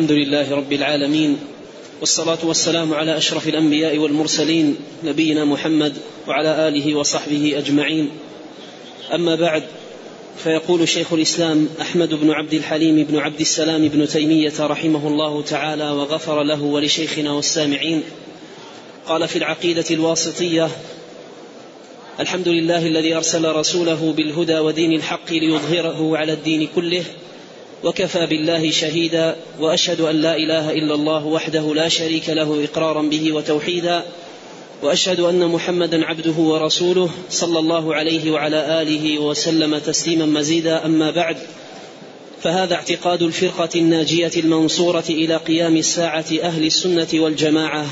الحمد لله رب العالمين والصلاة والسلام على أشرف الأنبياء والمرسلين نبينا محمد وعلى آله وصحبه أجمعين. أما بعد فيقول شيخ الإسلام أحمد بن عبد الحليم بن عبد السلام بن تيمية رحمه الله تعالى وغفر له ولشيخنا والسامعين. قال في العقيدة الواسطية الحمد لله الذي أرسل رسوله بالهدى ودين الحق ليظهره على الدين كله وكفى بالله شهيدا وأشهد أن لا إله إلا الله وحده لا شريك له إقرارا به وتوحيدا وأشهد أن محمدا عبده ورسوله صلى الله عليه وعلى آله وسلم تسليما مزيدا أما بعد فهذا اعتقاد الفرقة الناجية المنصورة إلى قيام الساعة أهل السنة والجماعة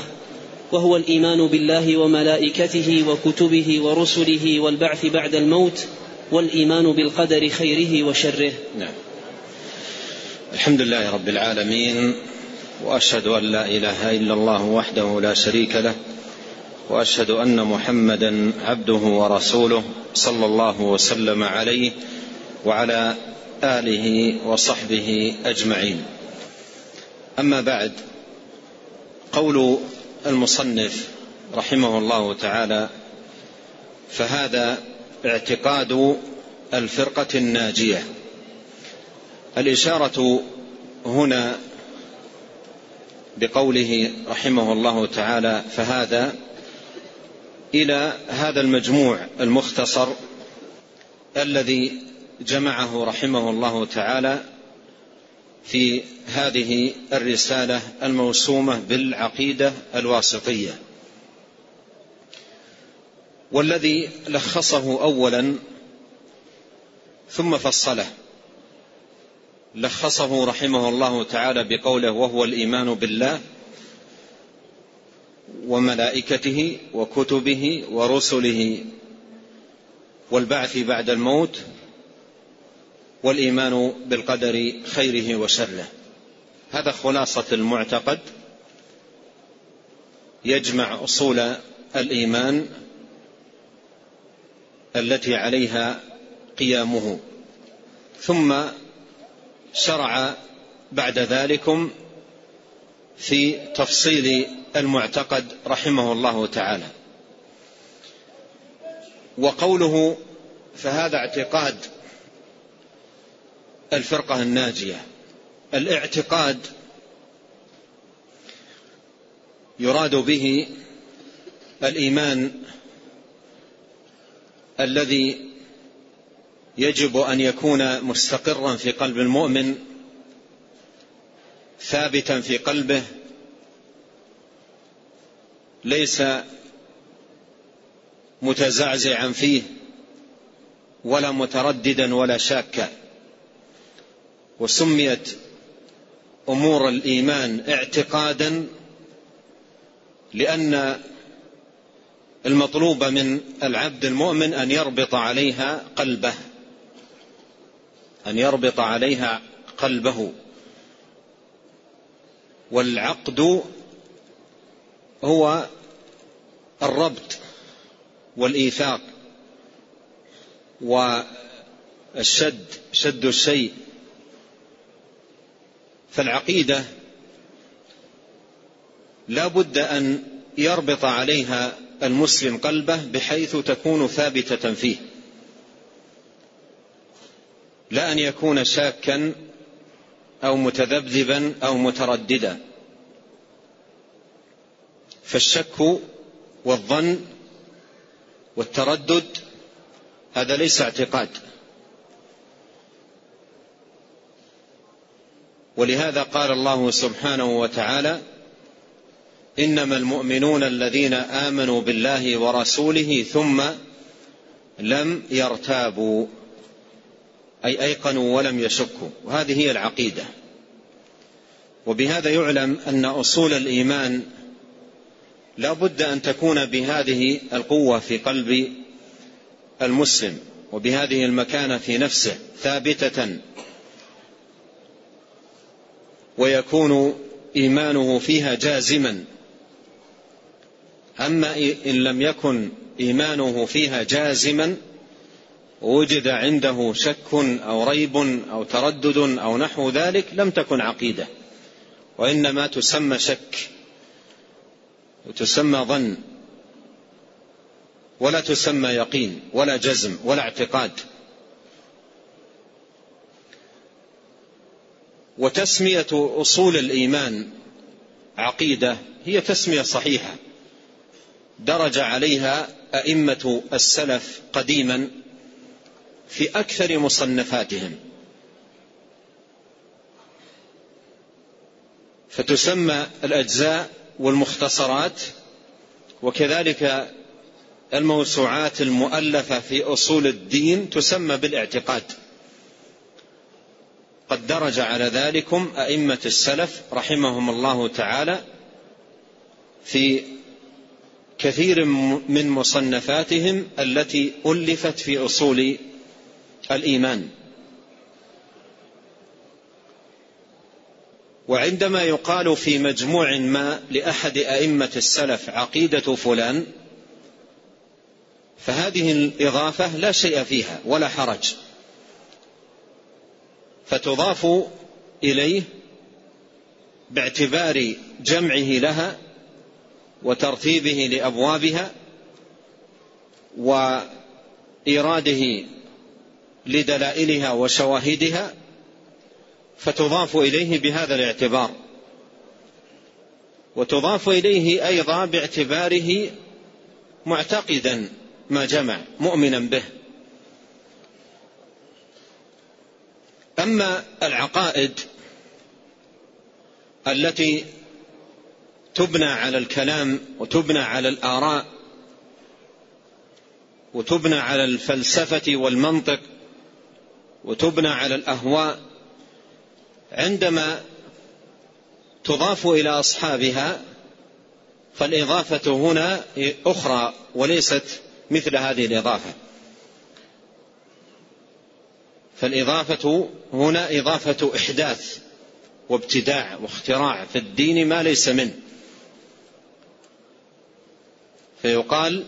وهو الإيمان بالله وملائكته وكتبه ورسله والبعث بعد الموت والإيمان بالقدر خيره وشره. نعم. الحمد لله رب العالمين وأشهد أن لا إله إلا الله وحده لا شريك له وأشهد أن محمدا عبده ورسوله صلى الله وسلم عليه وعلى آله وصحبه أجمعين. أما بعد قول المصنف رحمه الله تعالى فهذا اعتقاد الفرقة الناجية. الإشارة هنا بقوله رحمه الله تعالى فهذا إلى هذا المجموع المختصر الذي جمعه رحمه الله تعالى في هذه الرسالة الموسومة بالعقيدة الواسطية. والذي لخصه أولا ثم فصله. لخصه رحمه الله تعالى بقوله وهو الإيمان بالله وملائكته وكتبه ورسله والبعث بعد الموت والإيمان بالقدر خيره وشره. هذا خلاصة المعتقد يجمع أصول الإيمان التي عليها قيامه. ثم شرع بعد ذلكم في تفصيل المعتقد رحمه الله تعالى. وقوله فهذا اعتقاد الفرقة الناجية. الاعتقاد يراد به الإيمان الذي يجب أن يكون مستقرا في قلب المؤمن ثابتا في قلبه ليس متزعزعا فيه ولا مترددا ولا شاكا. وسميت أمور الإيمان اعتقادا لأن المطلوب من العبد المؤمن أن يربط عليها قلبه. أن يربط عليها قلبه. والعقد هو الربط والإيثاق والشد شد الشيء. فالعقيدة لا بد أن يربط عليها المسلم قلبه بحيث تكون ثابتة فيه. لا أن يكون شاكا أو متذبذبا أو مترددا. فالشك والظن والتردد هذا ليس اعتقاد. ولهذا قال الله سبحانه وتعالى إنما المؤمنون الذين آمنوا بالله ورسوله ثم لم يرتابوا. أي أيقنوا ولم يشكوا. وهذه هي العقيدة. وبهذا يعلم أن أصول الإيمان لا بد أن تكون بهذه القوة في قلب المسلم وبهذه المكانة في نفسه ثابتة. ويكون إيمانه فيها جازما. أما إن لم يكن إيمانه فيها جازما وجد عنده شك أو ريب أو تردد أو نحو ذلك لم تكن عقيدة. وإنما تسمى شك وتسمى ظن ولا تسمى يقين ولا جزم ولا اعتقاد. وتسمية أصول الإيمان عقيدة هي تسمية صحيحة. درج عليها أئمة السلف قديما في أكثر مصنفاتهم. فتسمى الأجزاء والمختصرات وكذلك الموسوعات المؤلفة في أصول الدين تسمى بالاعتقاد. قد درج على ذلكم أئمة السلف رحمهم الله تعالى في كثير من مصنفاتهم التي ألفت في أصول الإيمان. وعندما يقال في مجموع ما لأحد أئمة السلف عقيدة فلان فهذه الإضافة لا شيء فيها ولا حرج. فتضاف إليه باعتبار جمعه لها وترتيبه لأبوابها وإيراده لدلائلها وشواهدها فتضاف إليه بهذا الاعتبار. وتضاف إليه أيضا باعتباره معتقدا ما جمع مؤمنا به. أما العقائد التي تبنى على الكلام وتبنى على الآراء وتبنى على الفلسفة والمنطق وتبنى على الأهواء عندما تضاف إلى أصحابها فالإضافة هنا أخرى وليست مثل هذه الإضافة. فالإضافة هنا إضافة إحداث وابتداع واختراع في الدين ما ليس منه. فيقال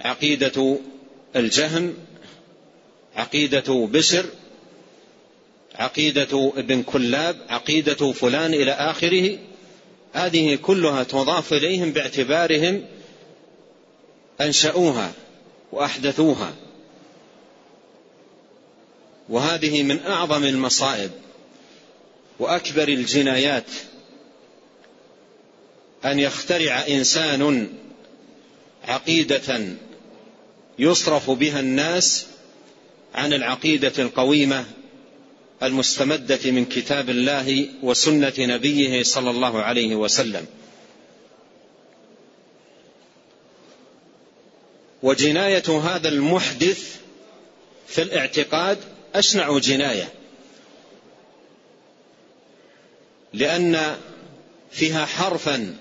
عقيدة الجهم عقيدة بشر عقيدة ابن كلاب عقيدة فلان إلى آخره هذه كلها تضاف إليهم باعتبارهم أنشأوها وأحدثوها. وهذه من أعظم المصائب وأكبر الجنايات أن يخترع إنسان عقيدة يصرف بها الناس عن العقيدة القويمة المستمدة من كتاب الله وسنة نبيه صلى الله عليه وسلم. وجناية هذا المحدث في الاعتقاد أشنع جناية لأن فيها حرفا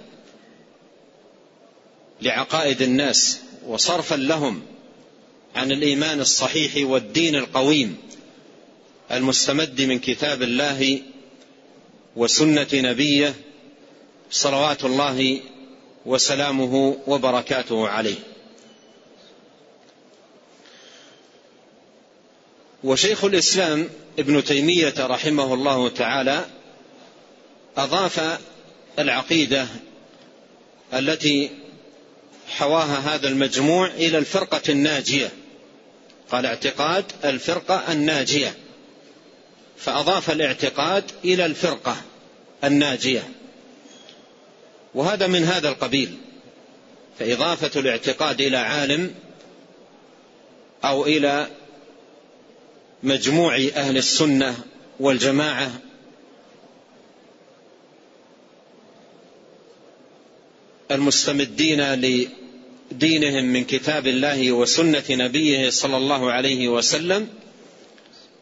لعقائد الناس وصرفا لهم عن الإيمان الصحيح والدين القويم المستمد من كتاب الله وسنة نبيه صلوات الله وسلامه وبركاته عليه. وشيخ الإسلام ابن تيمية رحمه الله تعالى أضاف العقيدة التي حواها هذا المجموع إلى الفرقة الناجية. قال اعتقاد الفرقة الناجية. فأضاف الاعتقاد إلى الفرقة الناجية. وهذا من هذا القبيل. فإضافة الاعتقاد إلى عالم أو إلى مجموع أهل السنة والجماعة المستمدين لدينهم من كتاب الله وسنة نبيه صلى الله عليه وسلم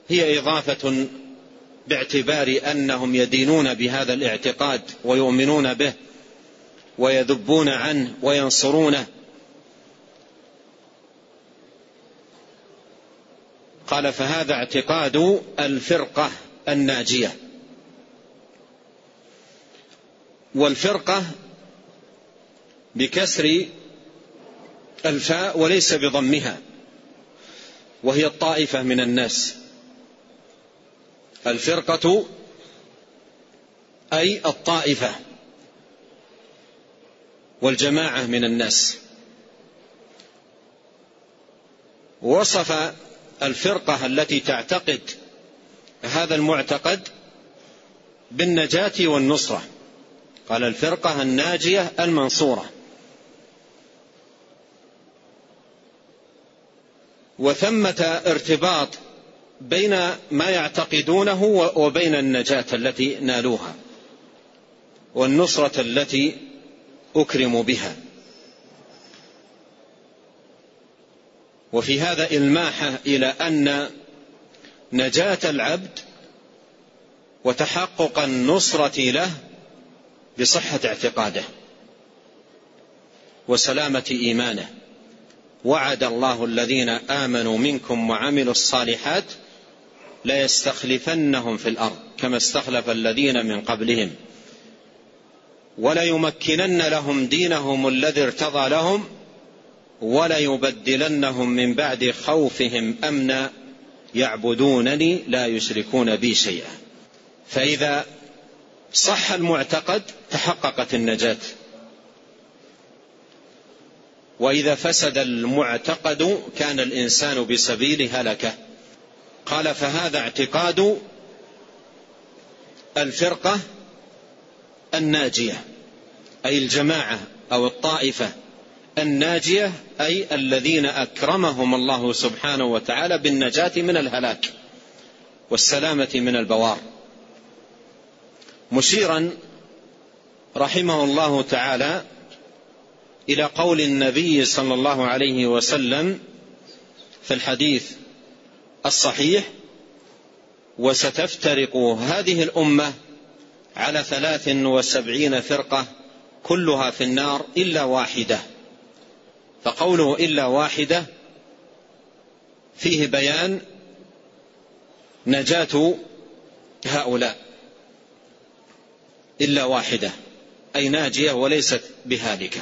هي إضافة باعتبار أنهم يدينون بهذا الاعتقاد ويؤمنون به ويذبون عنه وينصرونه. قال فهذا اعتقاد الفرقة الناجية. والفرقة بكسر الفاء وليس بضمها. وهي الطائفة من الناس. الفرقة أي الطائفة. والجماعة من الناس. وصف الفرقة التي تعتقد هذا المعتقد بالنجاة والنصرة. قال الفرقة الناجية المنصورة. وثمة ارتباط بين ما يعتقدونه وبين النجاة التي نالوها والنصرة التي أكرموا بها. وفي هذا إلماحة إلى أن نجاة العبد وتحقق النصرة له بصحة اعتقاده وسلامة إيمانه. وعد الله الذين آمنوا منكم وعملوا الصالحات ليستخلفنهم في الأرض كما استخلف الذين من قبلهم. وليمكنن لهم دينهم الذي ارتضى لهم وليبدلنهم من بعد خوفهم أمنا يعبدونني لا يشركون بي شيئا. فإذا صح المعتقد تحققت النجاة. وإذا فسد المعتقد كان الإنسان بسبيل هلكة. قال فهذا اعتقاد الفرقة الناجية أي الجماعة أو الطائفة الناجية أي الذين أكرمهم الله سبحانه وتعالى بالنجاة من الهلاك والسلامة من البوار. مشيرا رحمه الله تعالى إلى قول النبي صلى الله عليه وسلم في الحديث الصحيح وستفترق هذه الأمة على ثلاث وسبعين فرقة كلها في النار إلا واحدة. فقوله إلا واحدة فيه بيان نجاة هؤلاء إلا واحدة أي ناجية وليست بهالكة.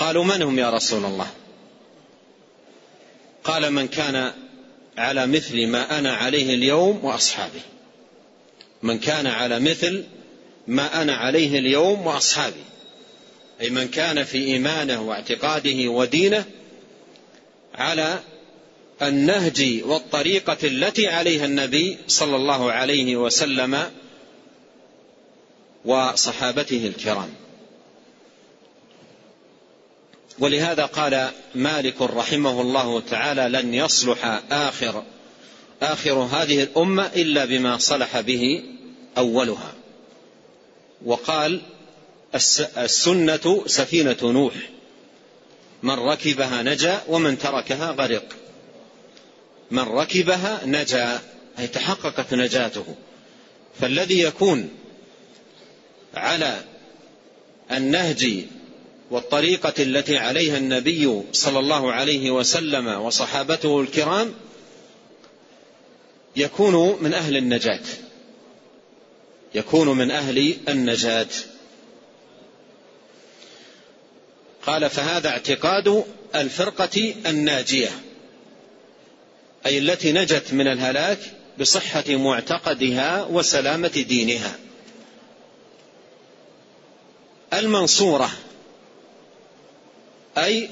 قالوا من هم يا رسول الله؟ قال من كان على مثل ما أنا عليه اليوم واصحابي من كان على مثل ما أنا عليه اليوم واصحابي أي من كان في إيمانه واعتقاده ودينه على النهج والطريقة التي عليها النبي صلى الله عليه وسلم وصحابته الكرام. ولهذا قال مالك رحمه الله تعالى لن يصلح آخر آخر هذه الأمة إلا بما صلح به أولها. وقال السنة سفينة نوح. من ركبها نجا ومن تركها غرق. من ركبها نجا أي تحققت نجاته. فالذي يكون على النهج والطريقة التي عليها النبي صلى الله عليه وسلم وصحابته الكرام يكون من أهل النجاة. يكون من أهل النجاة. قال فهذا اعتقاد الفرقة الناجية أي التي نجت من الهلاك بصحة معتقدها وسلامة دينها. المنصورة أي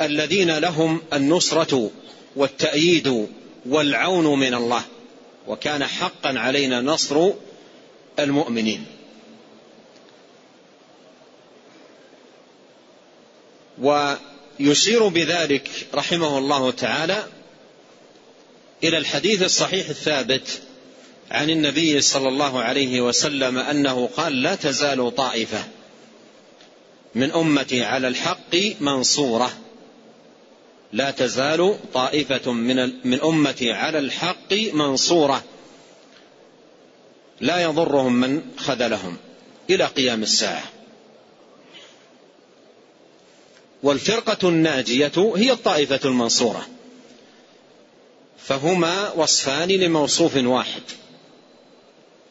الذين لهم النصرة والتأييد والعون من الله وكان حقا علينا نصر المؤمنين. ويشير بذلك رحمه الله تعالى إلى الحديث الصحيح الثابت عن النبي صلى الله عليه وسلم أنه قال لا تزال طائفة من أمتي على الحق منصورة. لا تزال طائفة من من أمتي على الحق منصورة. لا يضرهم من خذلهم إلى قيام الساعة. والفرقة الناجية هي الطائفة المنصورة. فهما وصفان لموصوف واحد.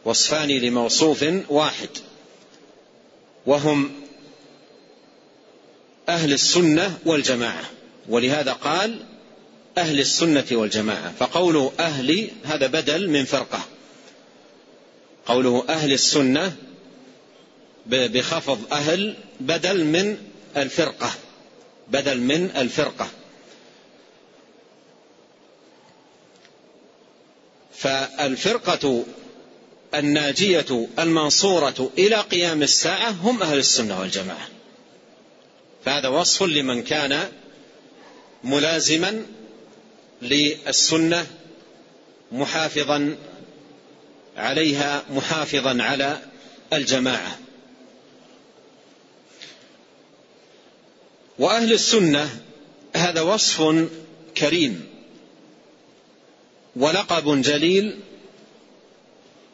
وصفان لموصوف واحد. وهم أهل السنة والجماعة. ولهذا قال أهل السنة والجماعة. فقول أهل هذا بدل من فرقة. قوله أهل السنة بخفض أهل بدل من الفرقة. بدل من الفرقة. فالفرقة الناجية المنصورة إلى قيام الساعة هم أهل السنة والجماعة. فهذا وصف لمن كان ملازما للسنة محافظا عليها محافظا على الجماعة. وأهل السنة هذا وصف كريم ولقب جليل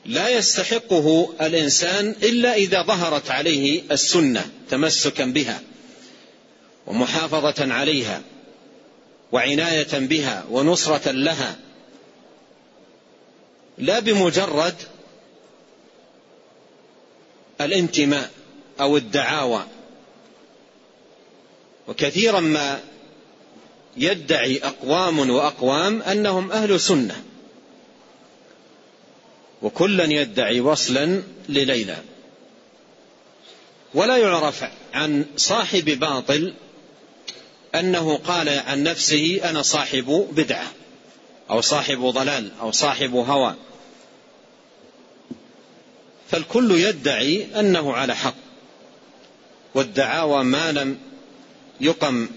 لا يستحقه الإنسان إلا إذا ظهرت عليه السنة تمسكا بها. ومحافظة عليها وعناية بها ونصرة لها. لا بمجرد الانتماء أو الدعاوى. وكثيرا ما يدعي أقوام وأقوام أنهم أهل سنة. وكلا يدعي وصلا لليلى. ولا يعرف عن صاحب باطل أنه قال عن نفسه أنا صاحب بدعة أو صاحب ضلال أو صاحب هوى. فالكل يدعي أنه على حق والدعاوى ما لم يقم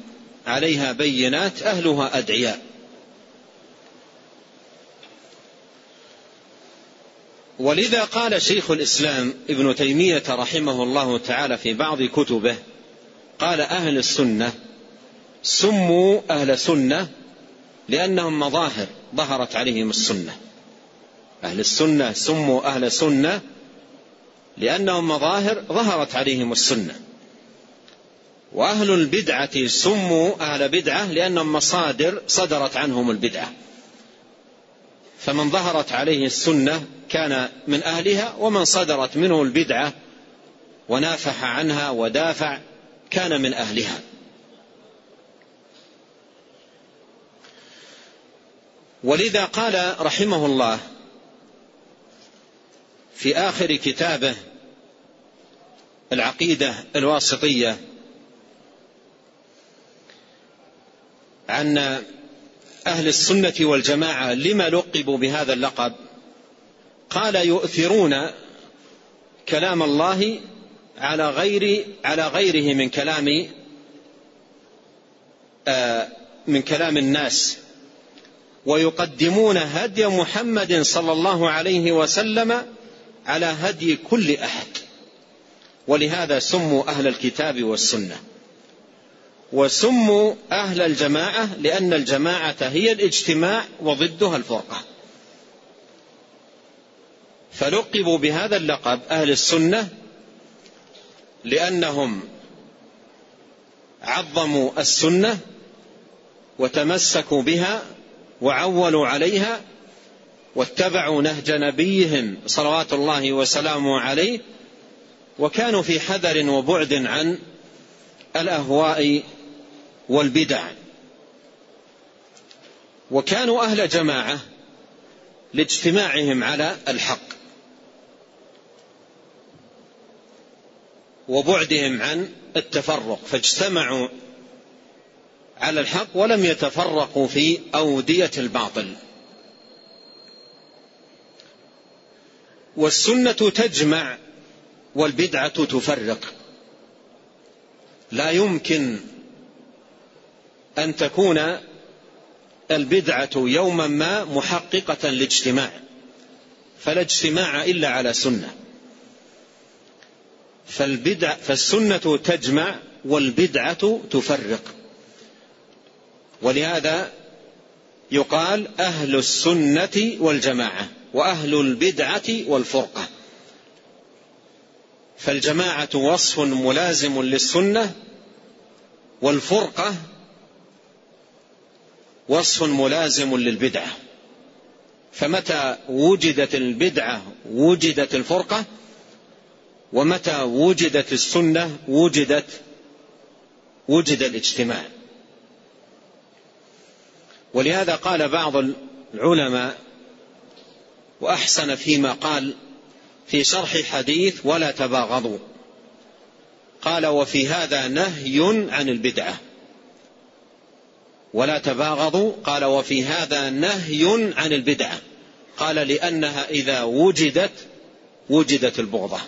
عليها بينات أهلها أدعياء. ولذا قال شيخ الإسلام ابن تيمية رحمه الله تعالى في بعض كتبه قال أهل السنة سموا أهل سنة لأنهم مظاهر ظهرت عليهم السنة. أهل السنة سموا أهل سنة لأنهم مظاهر ظهرت عليهم السنة. وأهل البدعة سموا أهل بدعة لأنهم مصادر صدرت عنهم البدعة. فمن ظهرت عليه السنة كان من أهلها ومن صدرت منه البدعة ونافح عنها ودافع كان من أهلها. ولذا قال رحمه الله في آخر كتابه العقيدة الواسطية عن أهل السنة والجماعة لما لقبوا بهذا اللقب قال يؤثرون كلام الله على غير على غيره من كلام آه من كلام الناس. ويقدمون هدي محمد صلى الله عليه وسلم على هدي كل أحد. ولهذا سموا أهل الكتاب والسنة. وسموا أهل الجماعة لأن الجماعة هي الاجتماع وضدها الفرقة. فلقبوا بهذا اللقب أهل السنة لأنهم عظموا السنة وتمسكوا بها وعولوا عليها واتبعوا نهج نبيهم صلوات الله وسلامه عليه وكانوا في حذر وبعد عن الأهواء والبدع. وكانوا أهل جماعة لاجتماعهم على الحق وبعدهم عن التفرق فاجتمعوا على الحق ولم يتفرقوا في أودية الباطل. والسنة تجمع والبدعة تفرق. لا يمكن أن تكون البدعة يوما ما محققة الاجتماع فلا اجتماع إلا على سنة. فالبدع فالسنة تجمع والبدعة تفرق. ولهذا يقال أهل السنة والجماعة وأهل البدعة والفرقة. فالجماعة وصف ملازم للسنة والفرقة وصف ملازم للبدعة. فمتى وجدت البدعة وجدت الفرقة؟ ومتى وجدت السنة وجدت وجد الاجتماع؟ ولهذا قال بعض العلماء وأحسن فيما قال في شرح حديث ولا تباغضوا. قال وفي هذا نهي عن البدعة. ولا تباغضوا. قال وفي هذا نهي عن البدعة. قال لأنها إذا وجدت وجدت البغضة.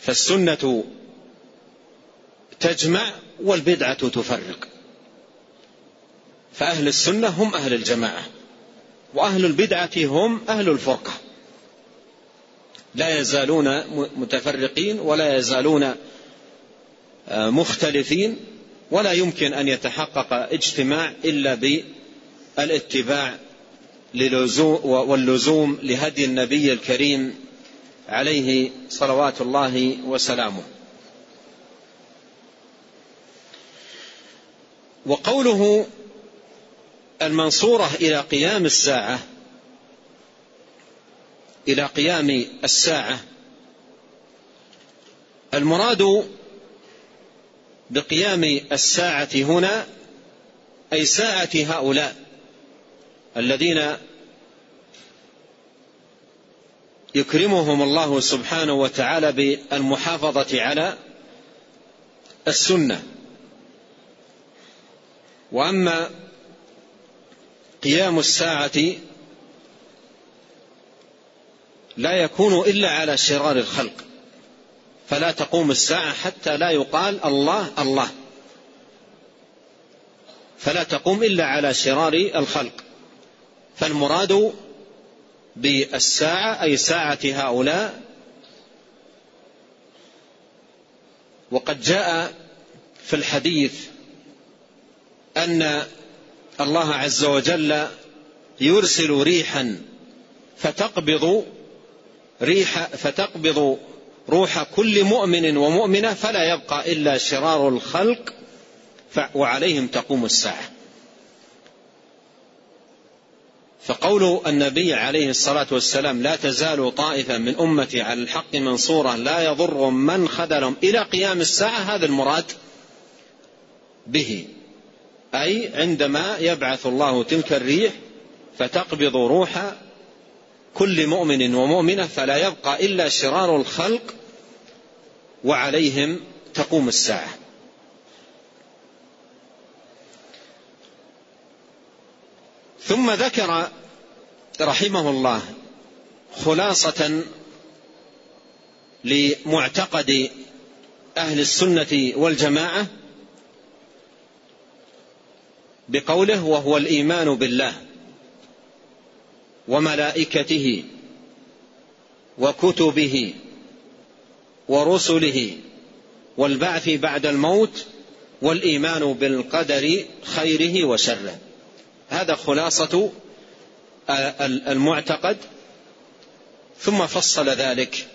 فالسنة تجمع والبدعة تفرق. فأهل السنة هم أهل الجماعة وأهل البدعة هم أهل الفرقة. لا يزالون متفرقين ولا يزالون آه، مختلفين ولا يمكن أن يتحقق اجتماع إلا بالاتباع واللزوم لهدي النبي الكريم عليه صلوات الله وسلامه. وقوله المنصورة إلى قيام الساعة إلى قيام الساعة. المراد بقيام الساعة هنا أي ساعة هؤلاء الذين يكرمهم الله سبحانه وتعالى بالمحافظة على السنة. وأما قيام الساعة لا يكون إلا على شرار الخلق. فلا تقوم الساعة حتى لا يقال الله الله. فلا تقوم إلا على شرار الخلق. فالمراد بالساعة أي ساعة هؤلاء. وقد جاء في الحديث أن الله عز وجل يرسل ريحا فتقبض ريح فتقبض روح كل مؤمن ومؤمنة فلا يبقى إلا شرار الخلق وعليهم تقوم الساعة. فقول النبي عليه الصلاة والسلام لا تزال طائفة من أمتي على الحق منصورة لا يضر من خذلهم إلى قيام الساعة هذا المراد به. أي عندما يبعث الله تلك الريح فتقبض روح كل مؤمن ومؤمنة فلا يبقى إلا شرار الخلق وعليهم تقوم الساعة. ثم ذكر رحمه الله خلاصة لمعتقد أهل السنة والجماعة بقوله وهو الإيمان بالله وملائكته وكتبه ورسله والبعث بعد الموت والإيمان بالقدر خيره وشره. هذا خلاصة المعتقد. ثم فصل ذلك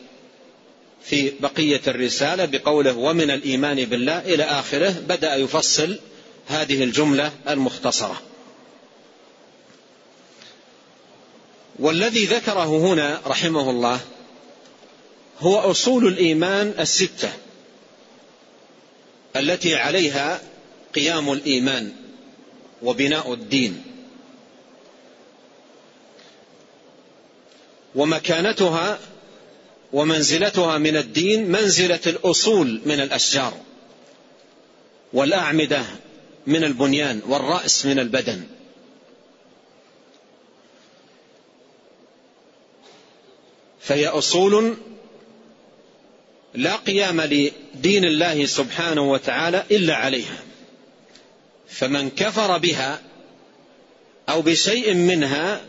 في بقية الرسالة بقوله ومن الإيمان بالله إلى آخره. بدأ يفصل هذه الجملة المختصرة. والذي ذكره هنا رحمه الله هو أصول الإيمان الستة التي عليها قيام الإيمان وبناء الدين. ومكانتها ومنزلتها من الدين منزلة الأصول من الأشجار والأعمدة من البنيان والرأس من البدن. فهي أصول لا قيام لدين الله سبحانه وتعالى إلا عليها. فمن كفر بها أو بشيء منها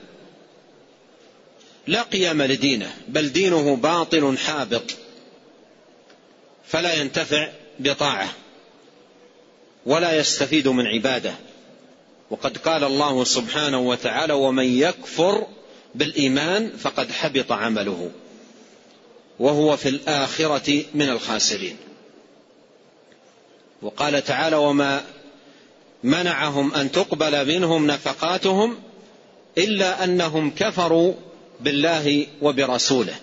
لا قيام لدينه بل دينه باطل حابط فلا ينتفع بطاعة. ولا يستفيد من عباده. وقد قال الله سبحانه وتعالى ومن يكفر بالإيمان فقد حبط عمله. وهو في الآخرة من الخاسرين. وقال تعالى وما منعهم أن تقبل منهم نفقاتهم إلا أنهم كفروا بالله وبرسوله.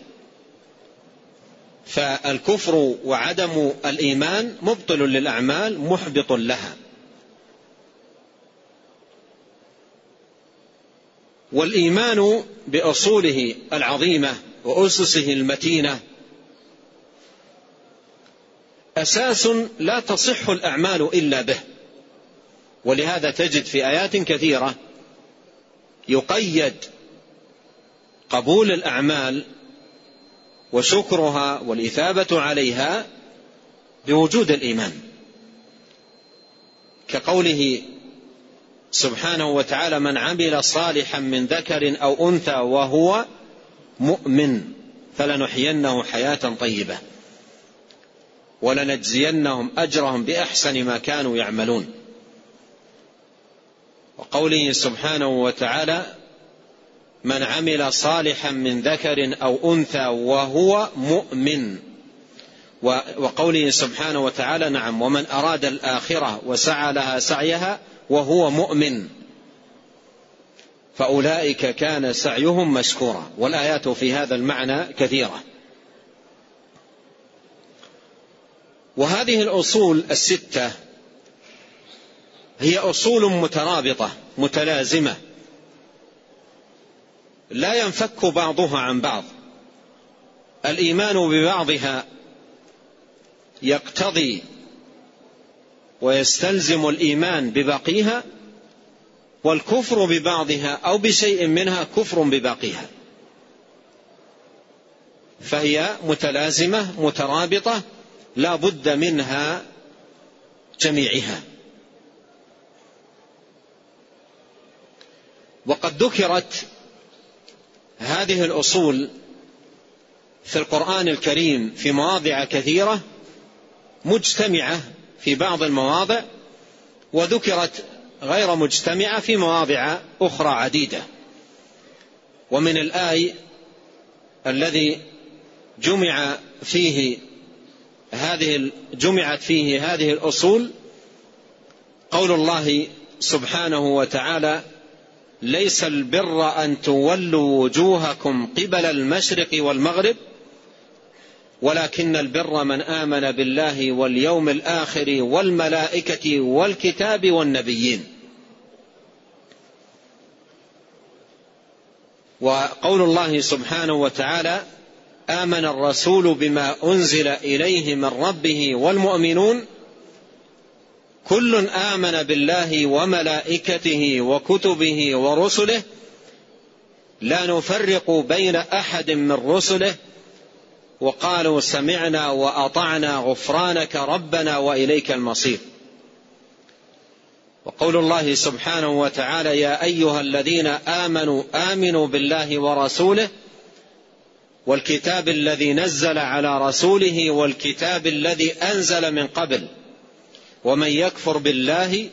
فالكفر وعدم الإيمان مبطل للأعمال محبط لها. والإيمان بأصوله العظيمة وأسسه المتينة أساس لا تصح الأعمال إلا به. ولهذا تجد في آيات كثيرة يقيد قبول الأعمال وشكرها والإثابة عليها بوجود الإيمان. كقوله سبحانه وتعالى من عمل صالحا من ذكر أو أنثى وهو مؤمن فلنحيينه حياة طيبة ولنجزينهم أجرهم بأحسن ما كانوا يعملون. وقوله سبحانه وتعالى من عمل صالحا من ذكر أو أنثى وهو مؤمن. وقوله سبحانه وتعالى نعم ومن أراد الآخرة وسعى لها سعيها وهو مؤمن. فأولئك كان سعيهم مشكورا والآيات في هذا المعنى كثيرة. وهذه الأصول الستة هي أصول مترابطة متلازمة. لا ينفك بعضها عن بعض. الإيمان ببعضها يقتضي ويستلزم الإيمان بباقيها والكفر ببعضها أو بشيء منها كفر بباقيها فهي متلازمة مترابطة لا بد منها جميعها. وقد ذكرت هذه الأصول في القرآن الكريم في مواضع كثيرة مجتمعة في بعض المواضع وذكرت غير مجتمعة في مواضع أخرى عديدة. ومن الآي الذي جمع فيه هذه جمعت فيه هذه الأصول قول الله سبحانه وتعالى ليس البر أن تولوا وجوهكم قبل المشرق والمغرب ولكن البر من آمن بالله واليوم الآخر والملائكة والكتاب والنبيين. وقول الله سبحانه وتعالى آمن الرسول بما أنزل إليه من ربه والمؤمنون كل آمن بالله وملائكته وكتبه ورسله لا نفرق بين أحد من رسله وقالوا سمعنا وأطعنا غفرانك ربنا وإليك المصير. وقول الله سبحانه وتعالى يا أيها الذين آمنوا آمنوا بالله ورسوله والكتاب الذي نزل على رسوله والكتاب الذي أنزل من قبل ومن يكفر بالله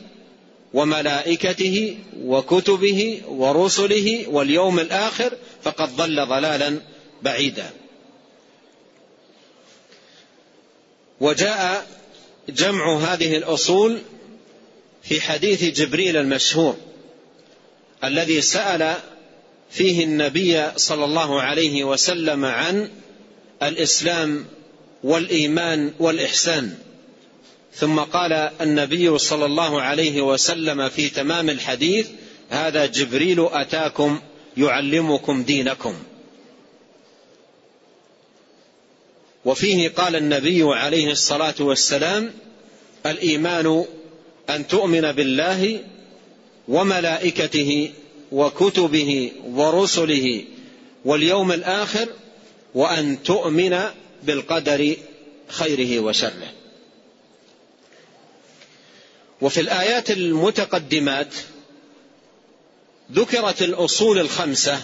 وملائكته وكتبه ورسله واليوم الآخر فقد ضل ضلالا بعيدا. وجاء جمع هذه الأصول في حديث جبريل المشهور الذي سأل فيه النبي صلى الله عليه وسلم عن الإسلام والإيمان والإحسان. ثم قال النبي صلى الله عليه وسلم في تمام الحديث هذا جبريل أتاكم يعلمكم دينكم. وفيه قال النبي عليه الصلاة والسلام الإيمان أن تؤمن بالله وملائكته وكتبه ورسله واليوم الآخر وأن تؤمن بالقدر خيره وشره. وفي الآيات المتقدمات ذكرت الأصول الخمسة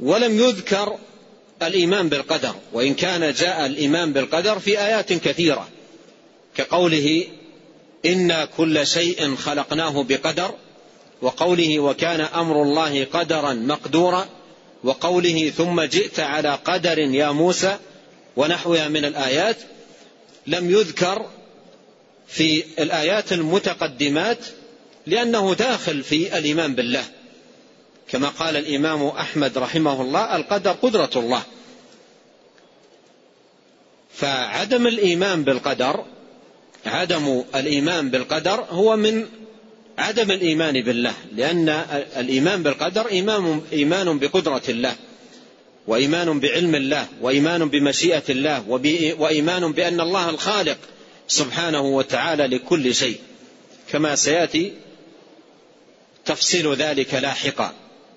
ولم يذكر الإيمان بالقدر وإن كان جاء الإيمان بالقدر في آيات كثيرة كقوله إنا كل شيء خلقناه بقدر وقوله وكان أمر الله قدرا مقدورا وقوله ثم جئت على قدر يا موسى ونحوها من الآيات لم يذكر في الآيات المتقدمات لأنه داخل في الإيمان بالله. كما قال الإمام أحمد رحمه الله القدر قدرة الله. فعدم الإيمان بالقدر عدم الإيمان بالقدر هو من عدم الإيمان بالله لأن الإيمان بالقدر إيمان, إيمان بقدرة الله وإيمان بعلم الله وإيمان بمشيئة الله وإيمان بأن الله الخالق. سبحانه وتعالى لكل شيء كما سيأتي تفصيل ذلك لاحقا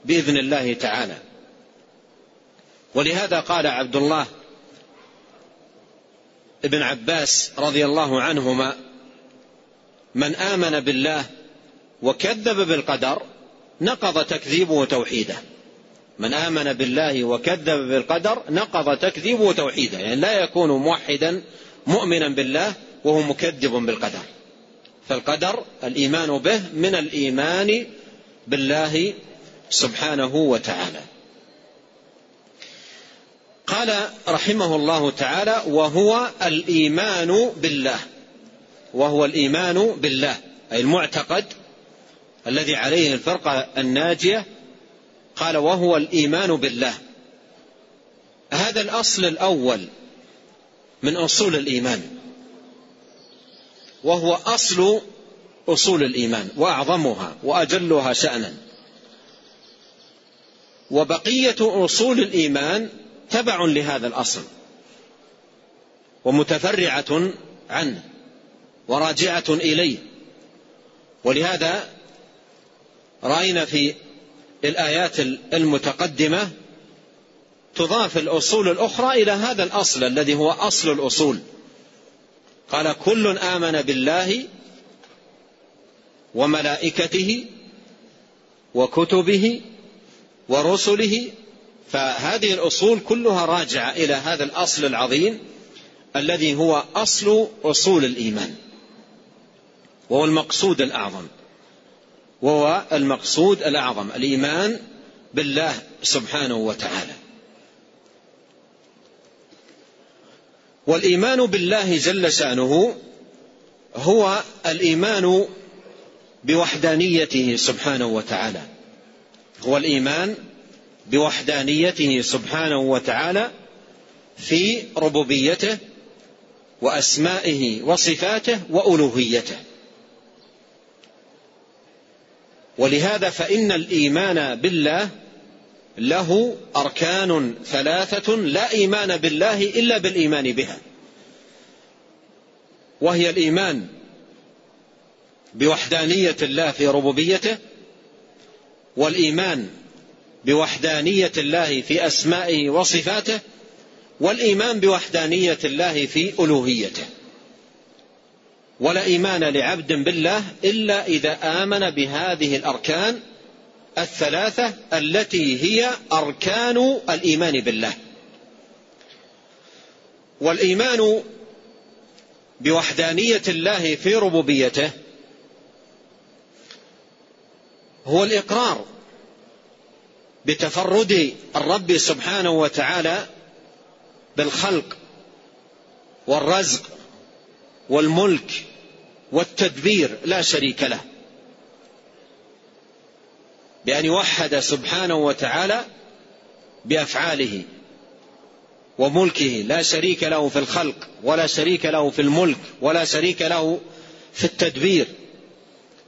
بإذن الله تعالى. ولهذا قال عبد الله ابن عباس رضي الله عنهما من آمن بالله وكذب بالقدر نقض تكذيبه توحيده. من آمن بالله وكذب بالقدر نقض تكذيبه توحيده يعني لا يكون موحدا مؤمنا بالله وهو مكذب بالقدر. فالقدر الإيمان به من الإيمان بالله سبحانه وتعالى. قال رحمه الله تعالى وهو الإيمان بالله. وهو الإيمان بالله أي المعتقد الذي عليه الفرقة الناجية. قال وهو الإيمان بالله. هذا الأصل الأول من أصول الإيمان. وهو أصل أصول الإيمان وأعظمها وأجلها شأنا. وبقية أصول الإيمان تبع لهذا الأصل ومتفرعة عنه وراجعة إليه. ولهذا رأينا في الآيات المتقدمة تضاف الأصول الأخرى إلى هذا الأصل الذي هو أصل الأصول. قال كل آمن بالله وملائكته وكتبه ورسله فهذه الأصول كلها راجعة إلى هذا الأصل العظيم الذي هو أصل أصول الإيمان وهو المقصود الأعظم وهو المقصود الأعظم الإيمان بالله سبحانه وتعالى. والإيمان بالله جل شأنه هو الإيمان بوحدانيته سبحانه وتعالى. هو الإيمان بوحدانيته سبحانه وتعالى في ربوبيته وأسمائه وصفاته وألوهيته. ولهذا فإن الإيمان بالله له أركان ثلاثة لا إيمان بالله إلا بالإيمان بها. وهي الإيمان بوحدانية الله في ربوبيته والإيمان بوحدانية الله في أسمائه وصفاته والإيمان بوحدانية الله في ألوهيته. ولا إيمان لعبد بالله إلا إذا آمن بهذه الأركان الثلاثة التي هي أركان الإيمان بالله. والإيمان بوحدانية الله في ربوبيته هو الإقرار بتفرد الرب سبحانه وتعالى بالخلق والرزق والملك والتدبير لا شريك له. بأن يوحد سبحانه وتعالى بأفعاله وملكه. لا شريك له في الخلق ولا شريك له في الملك ولا شريك له في التدبير.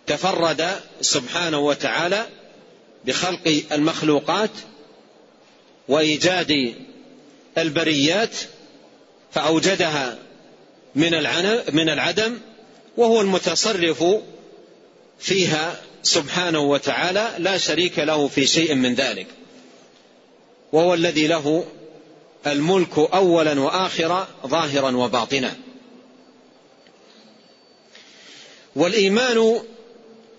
تفرد سبحانه وتعالى بخلق المخلوقات وإيجاد البريات فأوجدها من من العدم وهو المتصرف فيها سبحانه وتعالى لا شريك له في شيء من ذلك. وهو الذي له الملك اولا واخرا ظاهرا وباطنا. والإيمان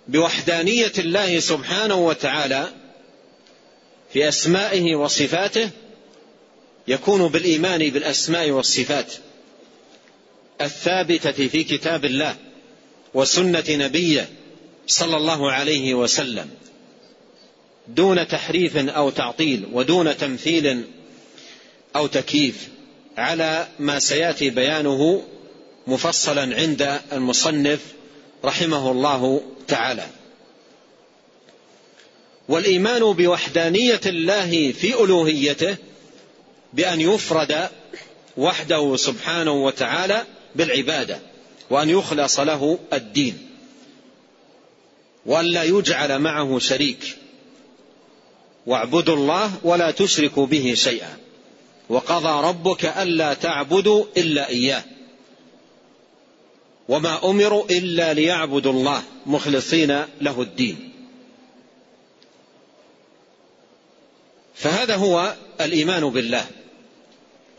بوحدانية الله سبحانه وتعالى في أسمائه وصفاته يكون بالإيمان بالأسماء والصفات الثابتة في كتاب الله وسنة نبيه صلى الله عليه وسلم دون تحريف أو تعطيل ودون تمثيل أو تكييف على ما سيأتي بيانه مفصلا عند المصنف رحمه الله تعالى. والإيمان بوحدانية الله في ألوهيته بأن يفرد وحده سبحانه وتعالى بالعبادة وأن يخلص له الدين. وأن لا يجعل معه شريك. واعبدوا الله ولا تشركوا به شيئا. وقضى ربك ألا تعبدوا إلا إياه. وما أمروا إلا ليعبدوا الله مخلصين له الدين. فهذا هو الإيمان بالله.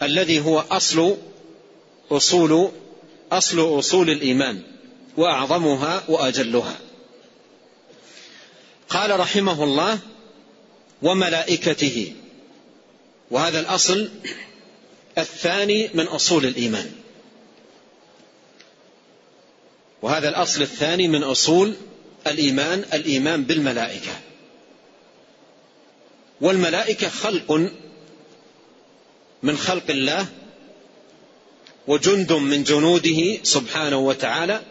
الذي هو أصل أصول أصل أصول الإيمان. وأعظمها وأجلها. قال رحمه الله وملائكته. وهذا الأصل الثاني من أصول الإيمان. وهذا الأصل الثاني من أصول الإيمان الإيمان بالملائكة. والملائكة خلق من خلق الله وجند من جنوده سبحانه وتعالى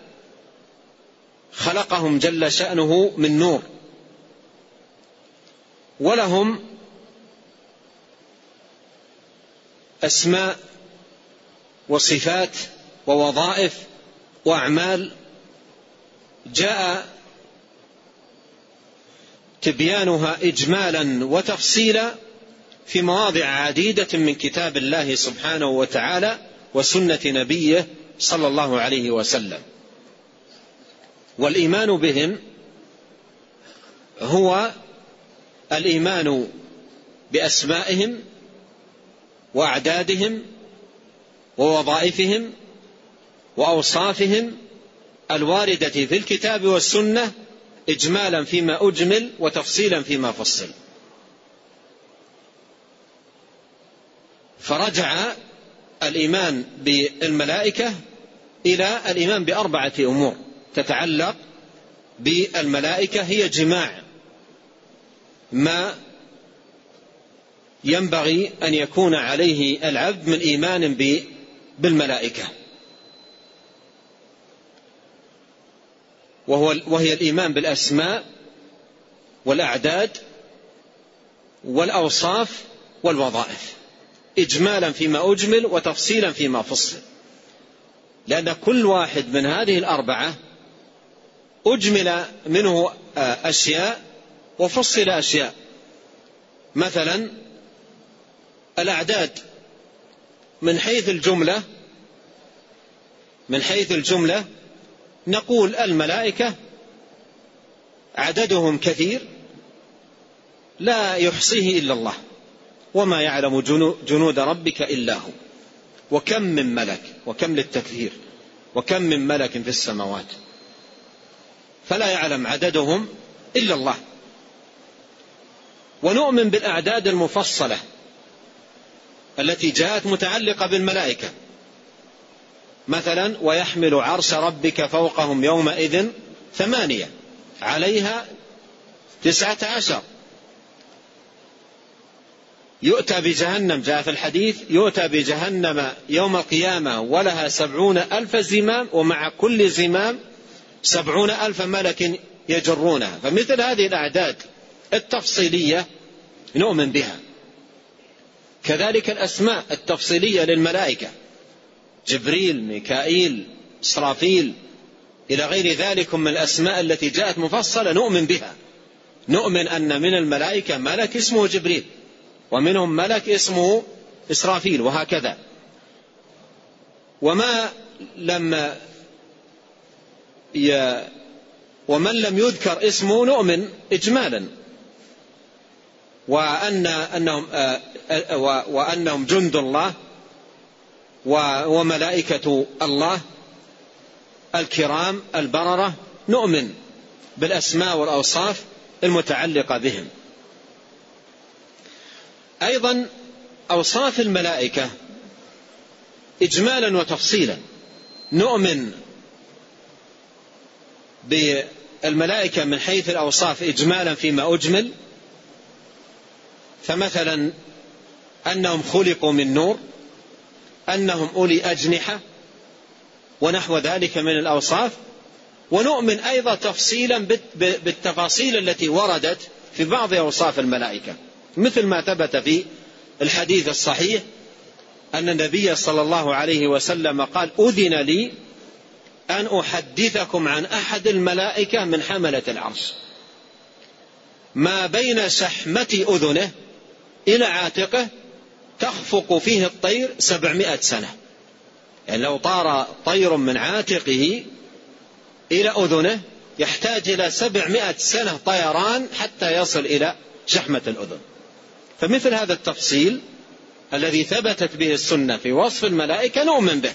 خلقهم جل شأنه من نور. ولهم أسماء وصفات ووظائف وأعمال جاء تبيانها إجمالا وتفصيلا في مواضع عديدة من كتاب الله سبحانه وتعالى وسنة نبيه صلى الله عليه وسلم. والإيمان بهم هو الإيمان بأسمائهم وأعدادهم ووظائفهم وأوصافهم الواردة في الكتاب والسنة إجمالا فيما أجمل وتفصيلا فيما فصل. فرجع الإيمان بالملائكة إلى الإيمان بأربعة أمور تتعلق بالملائكة هي جماع ما ينبغي أن يكون عليه العبد من إيمان بالملائكة. وهو وهي الإيمان بالأسماء والأعداد والأوصاف والوظائف. إجمالا فيما أجمل وتفصيلا فيما فصل. لأن كل واحد من هذه الأربعة أجمل منه أشياء وفصل أشياء. مثلا الأعداد. من حيث الجملة من حيث الجملة نقول الملائكة عددهم كثير لا يحصيه إلا الله وما يعلم جنود ربك إلا هو. وكم من ملك وكم للتكثير وكم من ملك في السماوات. فلا يعلم عددهم إلا الله. ونؤمن بالأعداد المفصلة التي جاءت متعلقة بالملائكة. مثلا ويحمل عرش ربك فوقهم يومئذ ثمانية عليها تسعة عشر. يؤتى بجهنم جاء في الحديث يؤتى بجهنم يوم القيامة ولها سبعون ألف زمام ومع كل زمام سبعون ألف ملك يجرونها. فمثل هذه الأعداد التفصيلية نؤمن بها. كذلك الأسماء التفصيلية للملائكة. جبريل ميكائيل إسرافيل إلى غير ذلك من الأسماء التي جاءت مفصلة نؤمن بها. نؤمن أن من الملائكة ملك اسمه جبريل ومنهم ملك اسمه إسرافيل وهكذا. وما لم ي... ومن لم يذكر اسمه نؤمن إجمالا. وأن أنهم آه، آه، وأنهم جند الله وملائكة الله الكرام البررة نؤمن بالأسماء والأوصاف المتعلقة بهم. أيضا أوصاف الملائكة إجمالا وتفصيلا. نؤمن بالملائكة من حيث الأوصاف إجمالا فيما أجمل فمثلا أنهم خلقوا من نور أنهم أولي أجنحة ونحو ذلك من الأوصاف ونؤمن أيضا تفصيلا بالتفاصيل التي وردت في بعض أوصاف الملائكة. مثل ما ثبت في الحديث الصحيح أن النبي صلى الله عليه وسلم قال أذن لي أن أحدثكم عن أحد الملائكة من حملة العرش. ما بين شحمة أذنه إلى عاتقه تخفق فيه الطير سبعمائة سنة. يعني لو طار طير من عاتقه إلى أذنه يحتاج إلى سبعمائة سنة طيران حتى يصل إلى شحمة الأذن. فمثل هذا التفصيل الذي ثبتت به السنة في وصف الملائكة نؤمن به.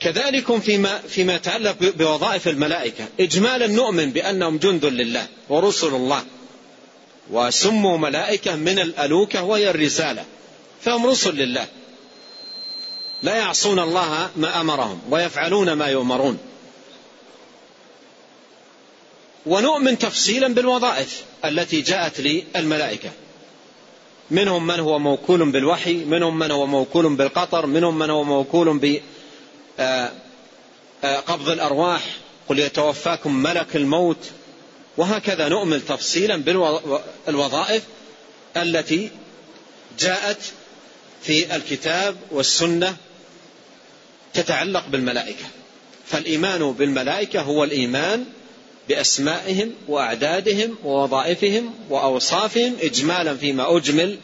كذلك فيما فيما يتعلق بوظائف الملائكة. إجمالا نؤمن بأنهم جند لله ورسل الله. وسموا ملائكة من الألوكة وهي الرسالة. فهم رسل لله. لا يعصون الله ما أمرهم ويفعلون ما يؤمرون. ونؤمن تفصيلا بالوظائف التي جاءت للملائكة. منهم من هو موكول بالوحي منهم من هو موكول بالقطر منهم من هو موكول بقبض آه، الأرواح. قل يتوفاكم ملك الموت. وهكذا نؤمن تفصيلا بالوظائف التي جاءت في الكتاب والسنة تتعلق بالملائكة. فالإيمان بالملائكة هو الإيمان بأسمائهم وأعدادهم ووظائفهم وأوصافهم إجمالا فيما أجمل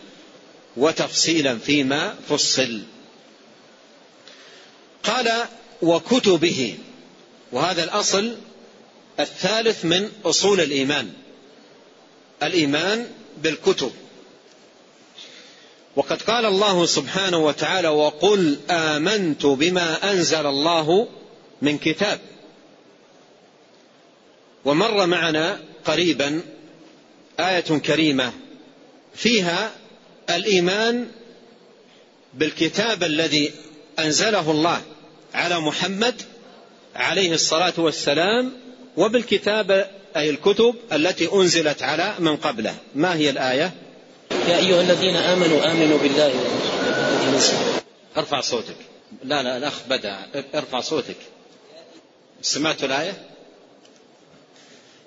وتفصيلا فيما فصل. قال وكتبه وهذا الأصل الثالث من أصول الإيمان. الإيمان بالكتب. وقد قال الله سبحانه وتعالى وقل آمنت بما أنزل الله من كتاب. ومر معنا قريبا آية كريمة فيها الإيمان بالكتاب الذي أنزله الله على محمد عليه الصلاة والسلام وبالكتاب أي الكتب التي أنزلت على من قبله. ما هي الآية؟ يا أيها الذين آمنوا آمنوا بالله ارفع صوتك. لا لا الأخ بدأ. ارفع صوتك. سمعت الآية؟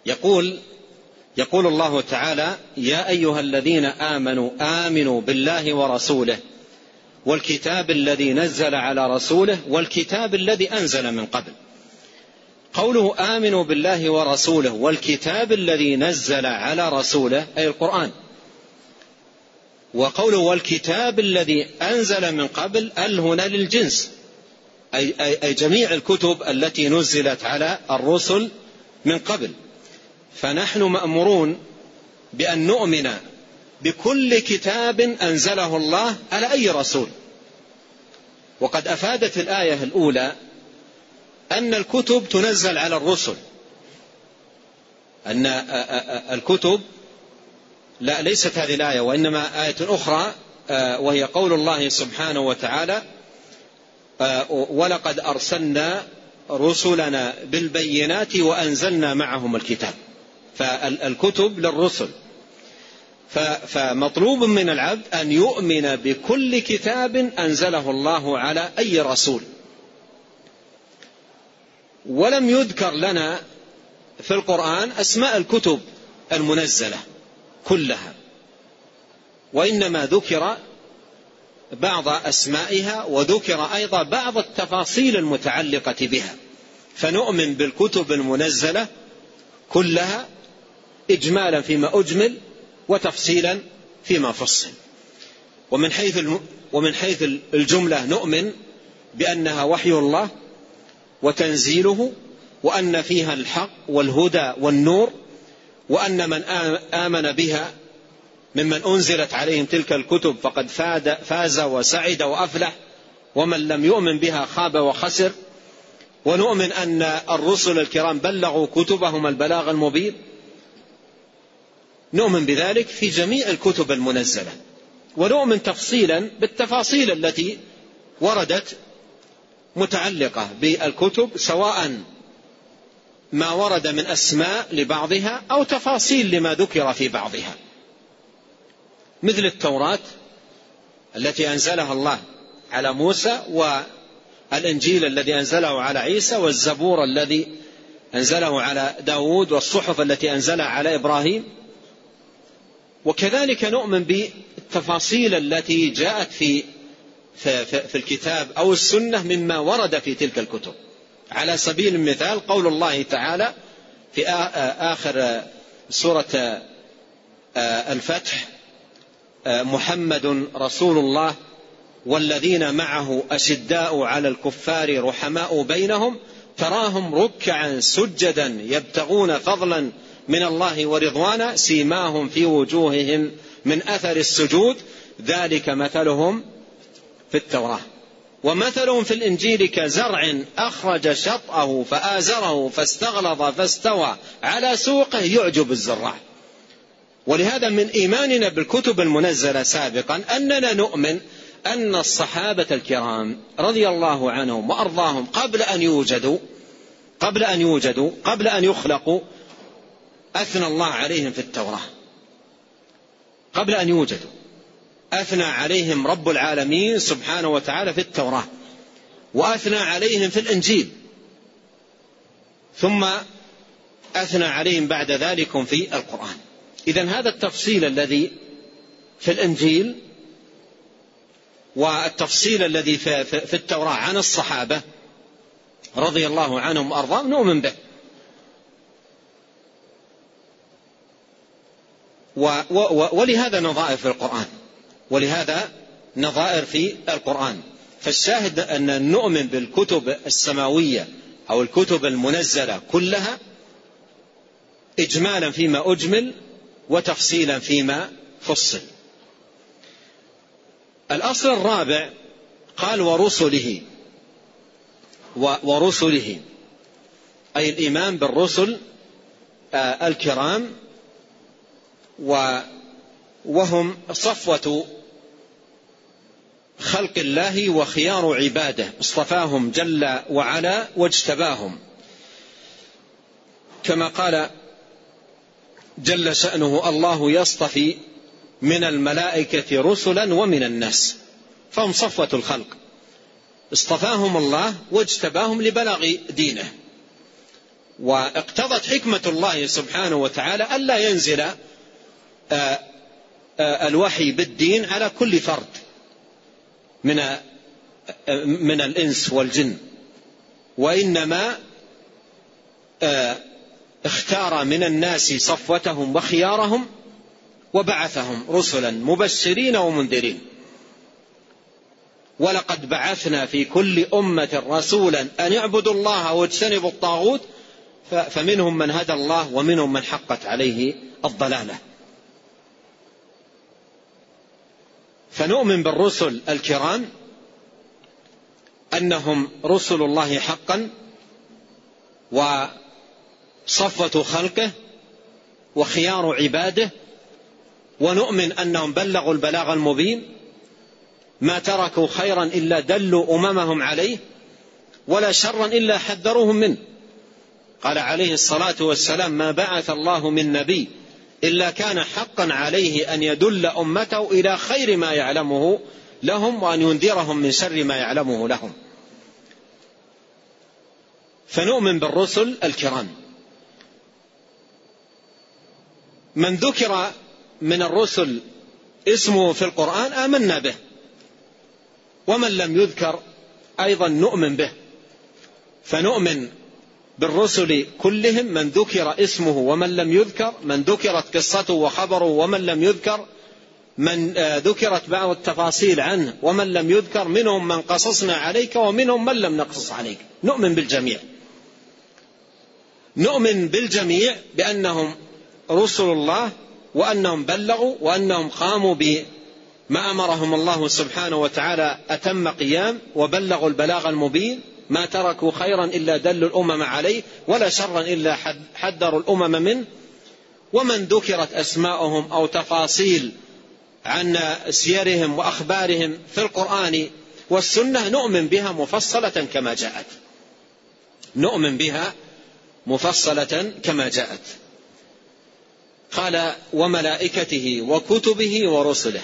يقول يقول الله تعالى يا أيها الذين آمنوا آمنوا بالله ورسوله والكتاب الذي نزل على رسوله والكتاب الذي أنزل من قبل. قوله آمنوا بالله ورسوله والكتاب الذي نزل على رسوله أي القرآن. وقوله والكتاب الذي أنزل من قبل ال هنا للجنس أي, أي جميع الكتب التي نزلت على الرسل من قبل. فنحن مأمورون بأن نؤمن بكل كتاب أنزله الله على أي رسول. وقد أفادت الآية الأولى أن الكتب تنزل على الرسل. أن الكتب لا ليست هذه الآية وإنما آية أخرى وهي قول الله سبحانه وتعالى ولقد أرسلنا رسلنا بالبينات وأنزلنا معهم الكتاب. فالكتب للرسل. فمطلوب من العبد أن يؤمن بكل كتاب أنزله الله على أي رسول. ولم يذكر لنا في القرآن أسماء الكتب المنزلة كلها. وإنما ذكر بعض أسمائها وذكر أيضا بعض التفاصيل المتعلقة بها. فنؤمن بالكتب المنزلة كلها إجمالا فيما أجمل وتفصيلا فيما فصل. ومن حيث ومن حيث الجملة نؤمن بأنها وحي الله وتنزيله وأن فيها الحق والهدى والنور وأن من آمن بها ممن أنزلت عليهم تلك الكتب فقد فاز وسعد وأفلح ومن لم يؤمن بها خاب وخسر. ونؤمن أن الرسل الكرام بلغوا كتبهم البلاغ المبين. نؤمن بذلك في جميع الكتب المنزلة. ونؤمن تفصيلا بالتفاصيل التي وردت متعلقة بالكتب سواء ما ورد من أسماء لبعضها أو تفاصيل لما ذكر في بعضها. مثل التوراة التي أنزلها الله على موسى والإنجيل الذي أنزله على عيسى والزبور الذي أنزله على داود والصحف التي أنزلها على إبراهيم. وكذلك نؤمن بالتفاصيل التي جاءت في في الكتاب أو السنة مما ورد في تلك الكتب. على سبيل المثال قول الله تعالى في آخر سورة الفتح محمد رسول الله والذين معه أشداء على الكفار رحماء بينهم تراهم ركعا سجدا يبتغون فضلا من الله ورضوانا سيماهم في وجوههم من أثر السجود. ذلك مثلهم في التوراة. ومثلهم في الإنجيل كزرع أخرج شطأه فآزره فاستغلظ فاستوى على سوقه يعجب الزراع. ولهذا من إيماننا بالكتب المنزلة سابقا أننا نؤمن أن الصحابة الكرام رضي الله عنهم وأرضاهم قبل أن يوجدوا قبل أن يوجدوا قبل أن يخلقوا أثنى الله عليهم في التوراة. قبل أن يوجدوا. أثنى عليهم رب العالمين سبحانه وتعالى في التوراة وأثنى عليهم في الإنجيل ثم أثنى عليهم بعد ذلك في القرآن. إذا هذا التفصيل الذي في الإنجيل والتفصيل الذي في التوراة عن الصحابة رضي الله عنهم وأرضاهم نؤمن به. ولهذا نظائر في القرآن. ولهذا نظائر في القرآن. فالشاهد أن نؤمن بالكتب السماوية أو الكتب المنزلة كلها إجمالا فيما أجمل وتفصيلا فيما فصل. الأصل الرابع قال ورسله ورسله أي الإيمان بالرسل آه، الكرام وهم صفوة خلق الله وخيار عباده. اصطفاهم جل وعلا واجتباهم. كما قال جل شأنه الله يصطفي من الملائكة رسلا ومن الناس. فهم صفوة الخلق. اصطفاهم الله واجتباهم لبلاغ دينه. واقتضت حكمة الله سبحانه وتعالى ألا ينزل آه، آه، الوحي بالدين على كل فرد. من آه، من الإنس والجن. وإنما اختار من الناس صفوتهم وخيارهم وبعثهم رسلا مبشرين ومنذرين. ولقد بعثنا في كل أمة رسولا أن اعبدوا الله واجتنبوا الطاغوت فمنهم من هدى الله ومنهم من حقت عليه الضلالة. فنؤمن بالرسل الكرام أنهم رسل الله حقا وصفوة خلقه وخيار عباده ونؤمن أنهم بلغوا البلاغ المبين ما تركوا خيرا إلا دلوا أممهم عليه ولا شرا إلا حذروهم منه. قال عليه الصلاة والسلام ما بعث الله من نبي إلا كان حقا عليه أن يدل أمته إلى خير ما يعلمه لهم وأن ينذرهم من شر ما يعلمه لهم. فنؤمن بالرسل الكرام. من ذكر من الرسل اسمه في القرآن آمنا به. ومن لم يذكر أيضا نؤمن به. فنؤمن بالرسل كلهم من ذكر اسمه ومن لم يذكر من ذكرت قصته وخبره ومن لم يذكر من آه، ذكرت بعض التفاصيل عنه ومن لم يذكر منهم من قصصنا عليك ومنهم من لم نقصص عليك. نؤمن بالجميع. نؤمن بالجميع بأنهم رسل الله وأنهم بلغوا وأنهم قاموا بما أمرهم الله سبحانه وتعالى أتم قيام وبلغوا البلاغ المبين. ما تركوا خيرا إلا دلوا الأمم عليه ولا شرا إلا حذروا الأمم منه. ومن ذكرت أسماؤهم أو تفاصيل عن سيرهم وأخبارهم في القرآن والسنة نؤمن بها مفصلة كما جاءت. نؤمن بها مفصلة كما جاءت. قال وملائكته وكتبه ورسله.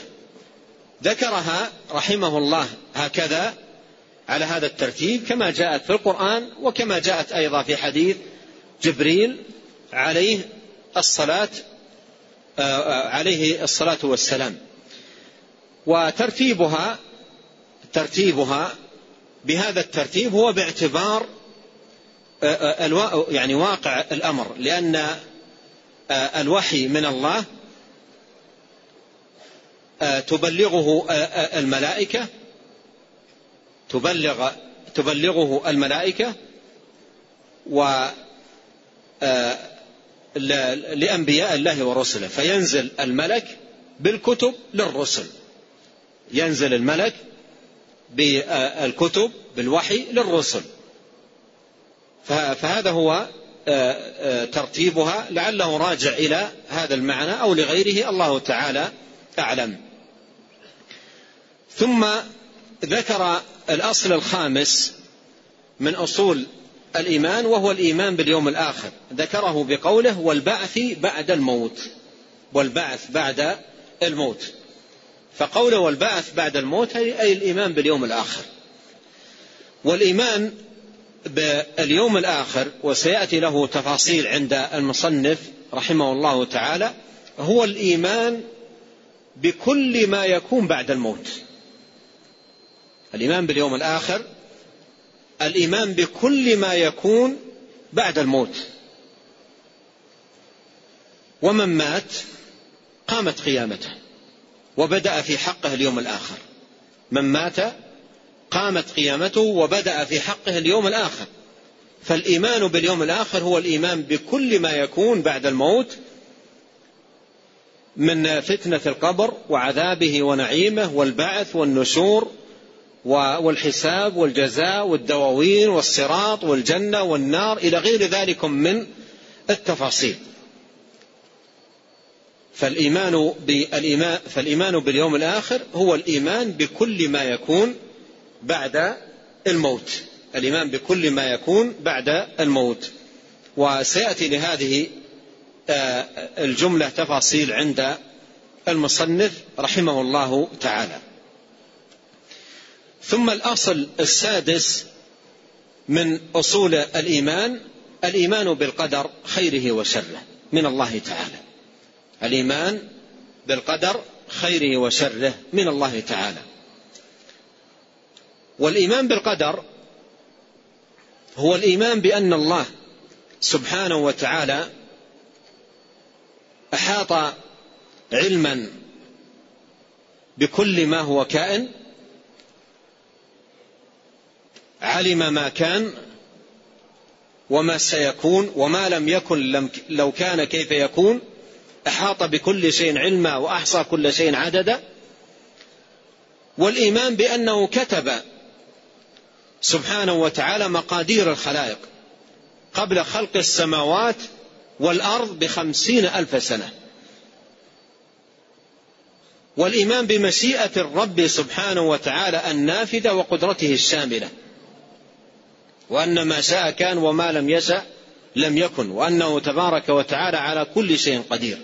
ذكرها رحمه الله هكذا على هذا الترتيب كما جاءت في القرآن وكما جاءت أيضا في حديث جبريل عليه الصلاة آه، آه، عليه الصلاة والسلام. وترتيبها ترتيبها بهذا الترتيب هو باعتبار يعني واقع الأمر لأن الوحي من الله تبلغه الملائكة تبلغ تبلغه الملائكة و لأنبياء الله ورسله. فينزل الملك بالكتب للرسل. ينزل الملك بالكتب بالوحي للرسل. فهذا هو ترتيبها. لعله راجع إلى هذا المعنى أو لغيره. الله تعالى أعلم. ثم ذكر الأصل الخامس من أصول الإيمان وهو الإيمان باليوم الآخر. ذكره بقوله والبعث بعد الموت. والبعث بعد الموت. فقوله والبعث بعد الموت أي الإيمان باليوم الآخر. والإيمان باليوم الآخر وسيأتي له تفاصيل عند المصنف رحمه الله تعالى هو الإيمان بكل ما يكون بعد الموت. الإيمان باليوم الآخر الإيمان بكل ما يكون بعد الموت. ومن مات قامت قيامته وبدأ في حقه اليوم الآخر. من مات قامت قيامته وبدأ في حقه اليوم الآخر. فالإيمان باليوم الآخر هو الإيمان بكل ما يكون بعد الموت من فتنة القبر وعذابه ونعيمه والبعث والنشور والحساب والجزاء والدواوين والصراط والجنة والنار إلى غير ذلك من التفاصيل. فالإيمان بالإيمان فالإيمان باليوم الآخر هو الإيمان بكل ما يكون بعد الموت. الإيمان بكل ما يكون بعد الموت. وسيأتي لهذه آه، الجملة تفاصيل عند المصنف رحمه الله تعالى. ثم الأصل السادس من أصول الإيمان الإيمان بالقدر خيره وشره من الله تعالى. الإيمان بالقدر خيره وشره من الله تعالى. والإيمان بالقدر هو الإيمان بأن الله سبحانه وتعالى أحاط علما بكل ما هو كائن علم ما كان وما سيكون وما لم يكن لو كان كيف يكون أحاط بكل شيء علما وأحصى كل شيء عددا. والإيمان بأنه كتب سبحانه وتعالى مقادير الخلائق قبل خلق السماوات والأرض بخمسين ألف سنة. والإيمان بمشيئة الرب سبحانه وتعالى النافذة وقدرته الشاملة. وأن ما شاء كان وما لم يشأ لم يكن وأنه تبارك وتعالى على كل شيء قدير.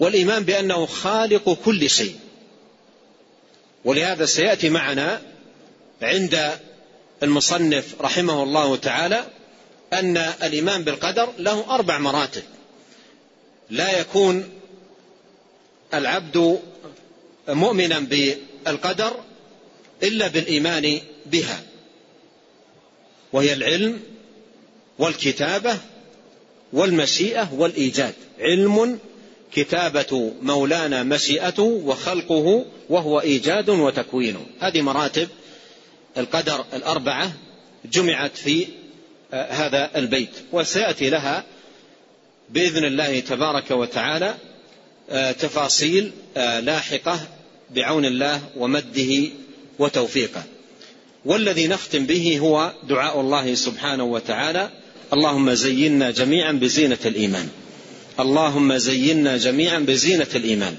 والإيمان بأنه خالق كل شيء. ولهذا سيأتي معنا عند المصنف رحمه الله تعالى أن الإيمان بالقدر له أربع مراتب. لا يكون العبد مؤمنا بالقدر إلا بالإيمان بها. وهي العلم والكتابة والمشيئة والإيجاد. علم كتابة مولانا مشيئته وخلقه وهو إيجاد وتكوين. هذه مراتب القدر الأربعة جمعت في آه، هذا البيت. وسيأتي لها بإذن الله تبارك وتعالى آه، تفاصيل آه، لاحقة بعون الله ومده وتوفيقه. والذي نختم به هو دعاء الله سبحانه وتعالى. اللهم زينا جميعا بزينة الإيمان. اللهم زينا جميعا بزينة الإيمان.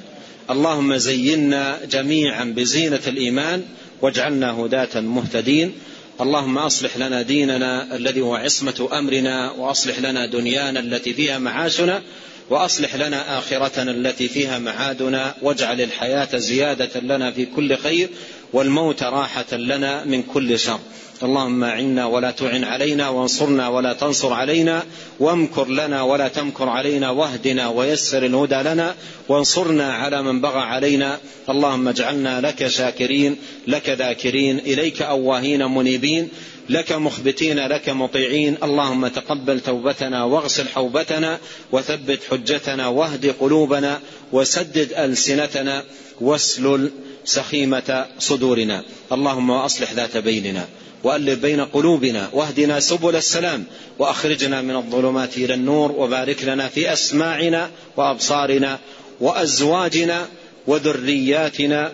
اللهم زينا جميعا بزينة الإيمان. واجعلنا هداة مهتدين. اللهم أصلح لنا ديننا الذي هو عصمة أمرنا. وأصلح لنا دنيانا التي فيها معاشنا. وأصلح لنا آخرتنا التي فيها معادنا. واجعل الحياة زيادة لنا في كل خير. والموت راحة لنا من كل شر. اللهم أعنا ولا تعن علينا وانصرنا ولا تنصر علينا وامكر لنا ولا تمكر علينا واهدنا ويسر الهدى لنا وانصرنا على من بغى علينا. اللهم اجعلنا لك شاكرين لك ذاكرين إليك أواهين منيبين لك مخبتين لك مطيعين. اللهم تقبل توبتنا واغسل حوبتنا وثبت حجتنا واهد قلوبنا وسدد ألسنتنا واسلل سخيمة صدورنا. اللهم واصلح ذات بيننا وألف بين قلوبنا واهدنا سبل السلام وأخرجنا من الظلمات إلى النور وبارك لنا في أسماعنا وأبصارنا وأزواجنا وذرياتنا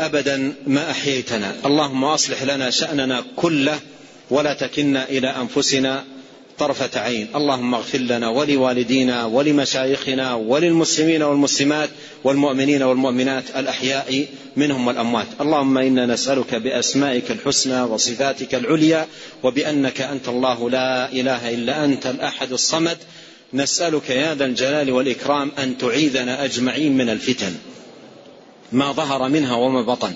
أبدا ما أحييتنا. اللهم أصلح لنا شأننا كله ولا تكلنا إلى أنفسنا طرفة عين. اللهم اغفر لنا ولوالدينا ولمشايخنا وللمسلمين والمسلمات والمؤمنين والمؤمنات الأحياء منهم والأموات. اللهم إنا نسألك بأسمائك الحسنى وصفاتك العليا وبأنك أنت الله لا إله إلا أنت الأحد الصمد. نسألك يا ذا الجلال والإكرام أن تعيذنا أجمعين من الفتن. ما ظهر منها وما بطن.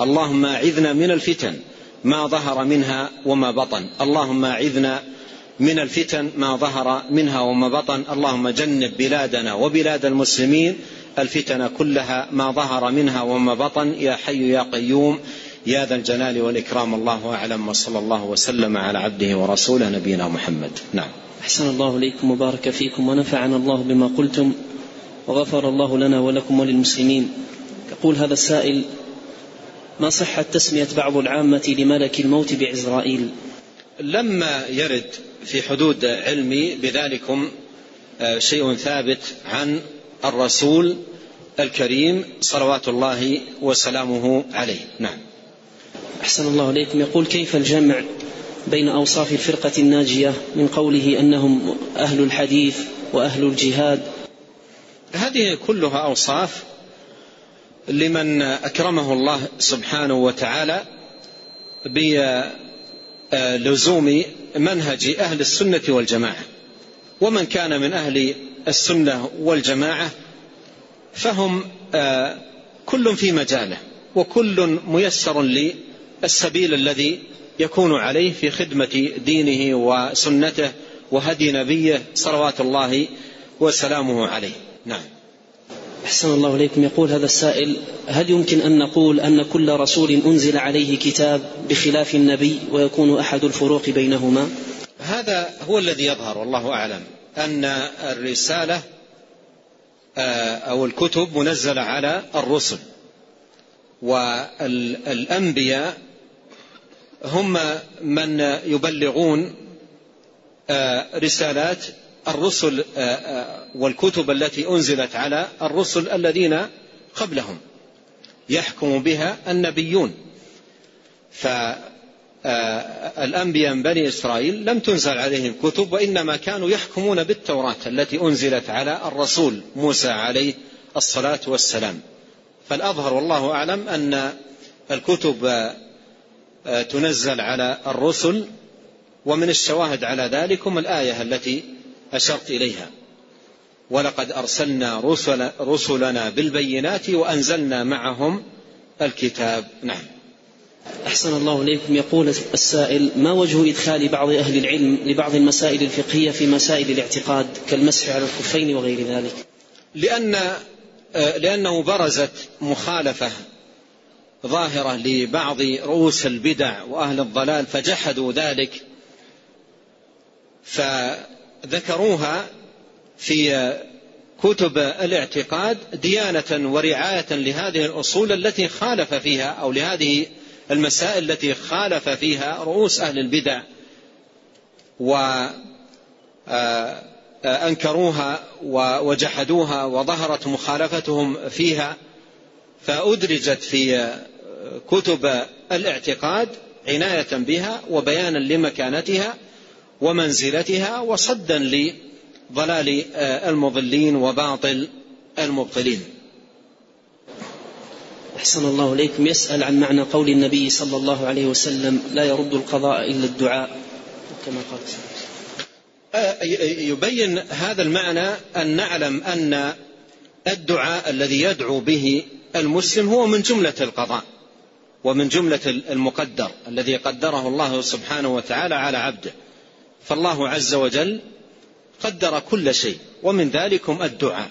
اللهم أعذنا من الفتن. ما ظهر منها وما بطن. اللهم أعذنا من الفتن ما ظهر منها وما بطن. اللهم جنب بلادنا وبلاد المسلمين الفتن كلها ما ظهر منها وما بطن. يا حي يا قيوم يا ذا الجلال والإكرام. الله أعلم وصلى الله وسلم على عبده ورسوله نبينا محمد. نعم. أحسن الله إليكم وبارك فيكم ونفعنا الله بما قلتم وغفر الله لنا ولكم وللمسلمين. يقول هذا السائل ما صحة تسمية بعض العامة لملك الموت بعزرائيل؟ لما يرد في حدود علمي بذلكم آه، شيء ثابت عن الرسول الكريم صلوات الله وسلامه عليه. نعم. أحسن الله إليكم يقول كيف الجمع بين أوصاف الفرقة الناجية من قوله أنهم أهل الحديث وأهل الجهاد؟ هذه كلها أوصاف لمن أكرمه الله سبحانه وتعالى بلزوم منهج أهل السنة والجماعة. ومن كان من أهل السنة والجماعة فهم آه، كل في مجاله وكل ميسر للسبيل الذي يكون عليه في خدمة دينه وسنته وهدي نبيه صلوات الله وسلامه عليه. نعم. أحسن الله إليكم يقول هذا السائل هل يمكن أن نقول أن كل رسول أنزل عليه كتاب بخلاف النبي ويكون أحد الفروق بينهما؟ هذا هو الذي يظهر والله أعلم أن الرسالة آه، أو الكتب منزلة على الرسل والأنبياء هم من يبلغون آه، رسالات الرسل آه، والكتب التي أنزلت على الرسل الذين قبلهم. يحكم بها النبيون. فالأنبياء من بني إسرائيل لم تنزل عليهم كتب وإنما كانوا يحكمون بالتوراة التي أنزلت على الرسول موسى عليه الصلاة والسلام. فالأظهر والله أعلم أن الكتب تنزل على الرسل ومن الشواهد على ذلكم الآية التي أشرت إليها. ولقد أرسلنا رسل رسلنا بالبينات وأنزلنا معهم الكتاب. نعم. أحسن الله إليكم. يقول السائل ما وجه إدخال بعض أهل العلم لبعض المسائل الفقهية في مسائل الاعتقاد كالمسح على الخفين وغير ذلك؟ لأن لأنه برزت مخالفة ظاهرة لبعض رؤوس البدع وأهل الضلال فجحدوا ذلك. فذكروها في كتب الاعتقاد ديانة ورعاية لهذه الأصول التي خالف فيها أو لهذه المسائل التي خالف فيها رؤوس أهل البدع. وأنكروها وجحدوها وظهرت مخالفتهم فيها. فأدرجت في كتب الاعتقاد عناية بها وبيانا لمكانتها. ومنزلتها وصدا ضلال آه، المضلين وباطل المبطلين. أحسن الله إليكم. يسأل عن معنى قول النبي صلى الله عليه وسلم لا يرد القضاء إلا الدعاء. كما قال آه، يبين هذا المعنى أن نعلم أن الدعاء الذي يدعو به المسلم هو من جملة القضاء ومن جملة المقدر الذي قدره الله سبحانه وتعالى على عبده. فالله عز وجل قدر كل شيء ومن ذلكم الدعاء.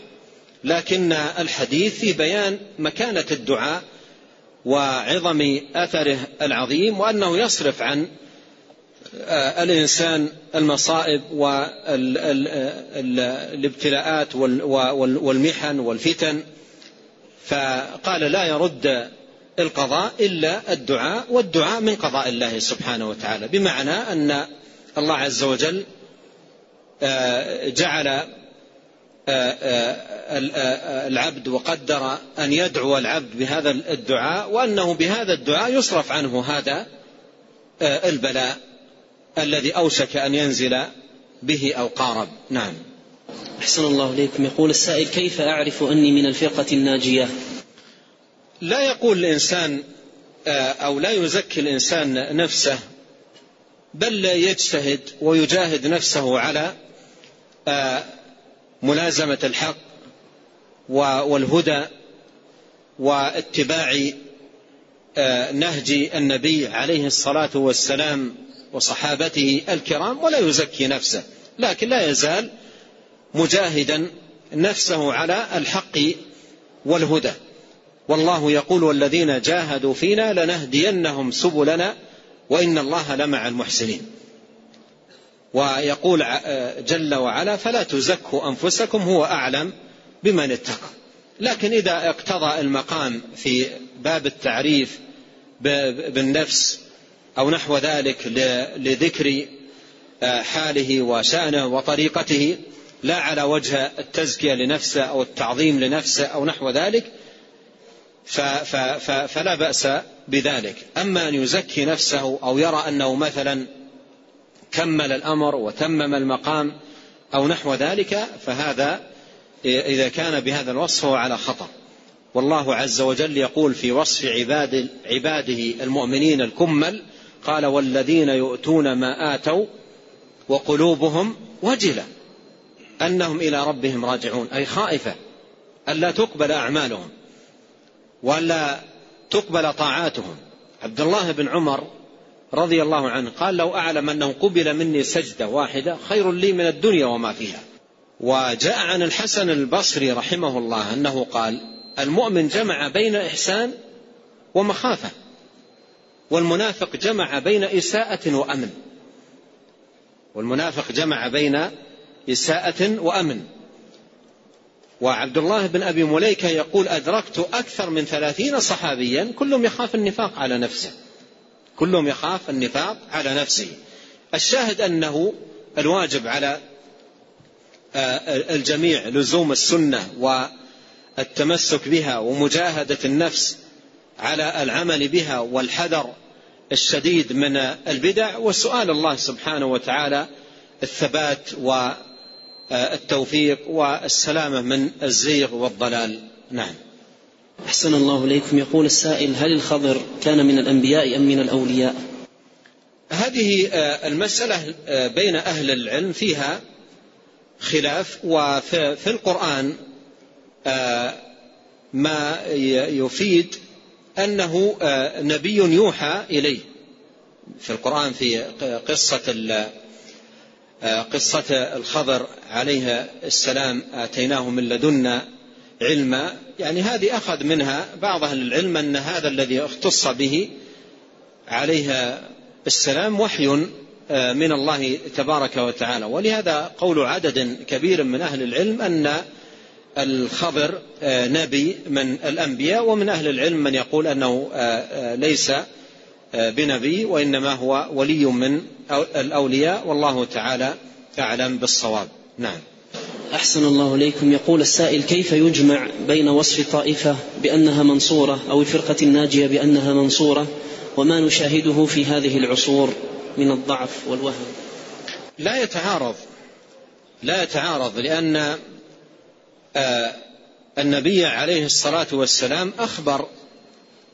لكن الحديث في بيان مكانة الدعاء وعظم أثره العظيم وأنه يصرف عن الإنسان المصائب والابتلاءات والمحن والفتن. فقال لا يرد القضاء إلا الدعاء والدعاء من قضاء الله سبحانه وتعالى. بمعنى أن الله عز وجل آه، جعل آه، آه، العبد وقدر أن يدعو العبد بهذا الدعاء وأنه بهذا الدعاء يصرف عنه هذا البلاء الذي أوشك أن ينزل به أو قارب. نعم. أحسن الله إليكم. يقول السائل كيف أعرف أني من الفرقة الناجية؟ لا يقول الإنسان أو لا يزكي الإنسان نفسه بل يجتهد ويجاهد نفسه على آه، ملازمة الحق والهدى واتباع آه، نهج النبي عليه الصلاة والسلام وصحابته الكرام ولا يزكي نفسه لكن لا يزال مجاهدا نفسه على الحق والهدى. والله يقول والذين جاهدوا فينا لنهدينهم سبلنا وإن الله لمع المحسنين. ويقول جل وعلا فلا تزكوا أنفسكم هو أعلم بمن اتقى. لكن إذا اقتضى المقام في باب التعريف بالنفس أو نحو ذلك لذكر حاله وشأنه وطريقته لا على وجه التزكية لنفسه أو التعظيم لنفسه أو نحو ذلك فلا بأس بذلك. أما أن يزكي نفسه أو يرى أنه مثلا كمل الأمر وتمم المقام أو نحو ذلك فهذا إذا كان بهذا الوصف هو على خطأ. والله عز وجل يقول في وصف عباد عباده المؤمنين الكمل قال والذين يؤتون ما آتوا وقلوبهم وجلة أنهم إلى ربهم راجعون أي خائفة ألا تقبل أعمالهم. ولا تقبل طاعاتهم. عبد الله بن عمر رضي الله عنه قال لو أعلم أنه قبل مني سجدة واحدة خير لي من الدنيا وما فيها. وجاء عن الحسن البصري رحمه الله أنه قال المؤمن جمع بين إحسان ومخافة والمنافق جمع بين إساءة وأمن. والمنافق جمع بين إساءة وأمن. وعبد الله بن أبي مليكة يقول أدركت أكثر من ثلاثين صحابيا كلهم يخاف النفاق على نفسه. كلهم يخاف النفاق على نفسه. الشاهد أنه الواجب على آه، الجميع لزوم السنة والتمسك بها ومجاهدة النفس على العمل بها والحذر الشديد من البدع. وسؤال الله سبحانه وتعالى الثبات والتوفيق والسلامة من الزيغ والضلال. نعم. أحسن الله إليكم. يقول السائل هل الخضر كان من الأنبياء أم من الأولياء؟ هذه آه، المسألة آه، بين أهل العلم فيها خلاف وفي القرآن آه، ما يفيد أنه نبي يوحى إليه. في القرآن في قصة قصة الخضر عليه السلام آتيناه من لدنا علما. يعني هذه أخذ منها بعض أهل العلم أن هذا الذي اختص به عليه السلام وحي آه، من الله تبارك وتعالى. ولهذا قول عدد كبير من أهل العلم أن الخضر آه، نبي من الأنبياء ومن أهل العلم من يقول أنه آه، ليس بنبي وإنما هو ولي من الأولياء والله تعالى أعلم بالصواب. نعم. أحسن الله إليكم. يقول السائل كيف يجمع بين وصف طائفة بأنها منصورة أو الفرقة الناجية بأنها منصورة؟ وما نشاهده في هذه العصور من الضعف والوهن لا يتعارض. لا يتعارض لأن آه، النبي عليه الصلاة والسلام أخبر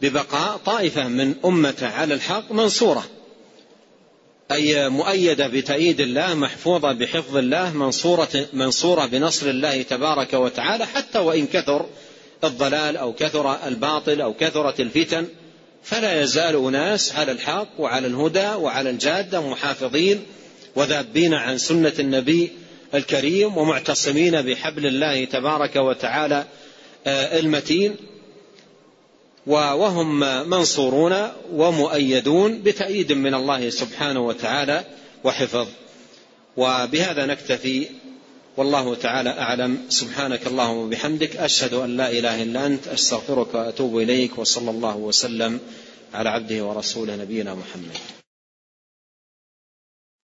ببقاء طائفة من أمته على الحق منصورة. أي مؤيدة بتأييد الله محفوظة بحفظ الله منصورة, منصورة بنصر الله تبارك وتعالى حتى وإن كثر الضلال أو كثر الباطل أو كثرت الفتن فلا يزال أناس على الحق وعلى الهدى وعلى الجادة محافظين وذابين عن سنة النبي الكريم ومعتصمين بحبل الله تبارك وتعالى آه، المتين. وهم منصورون ومؤيدون بتأييد من الله سبحانه وتعالى وحفظ. وبهذا نكتفي. والله تعالى أعلم. سبحانك اللهم وبحمدك. أشهد أن لا إله إلا أنت. أستغفرك وأتوب إليك. وصلى الله وسلم على عبده ورسوله نبينا محمد.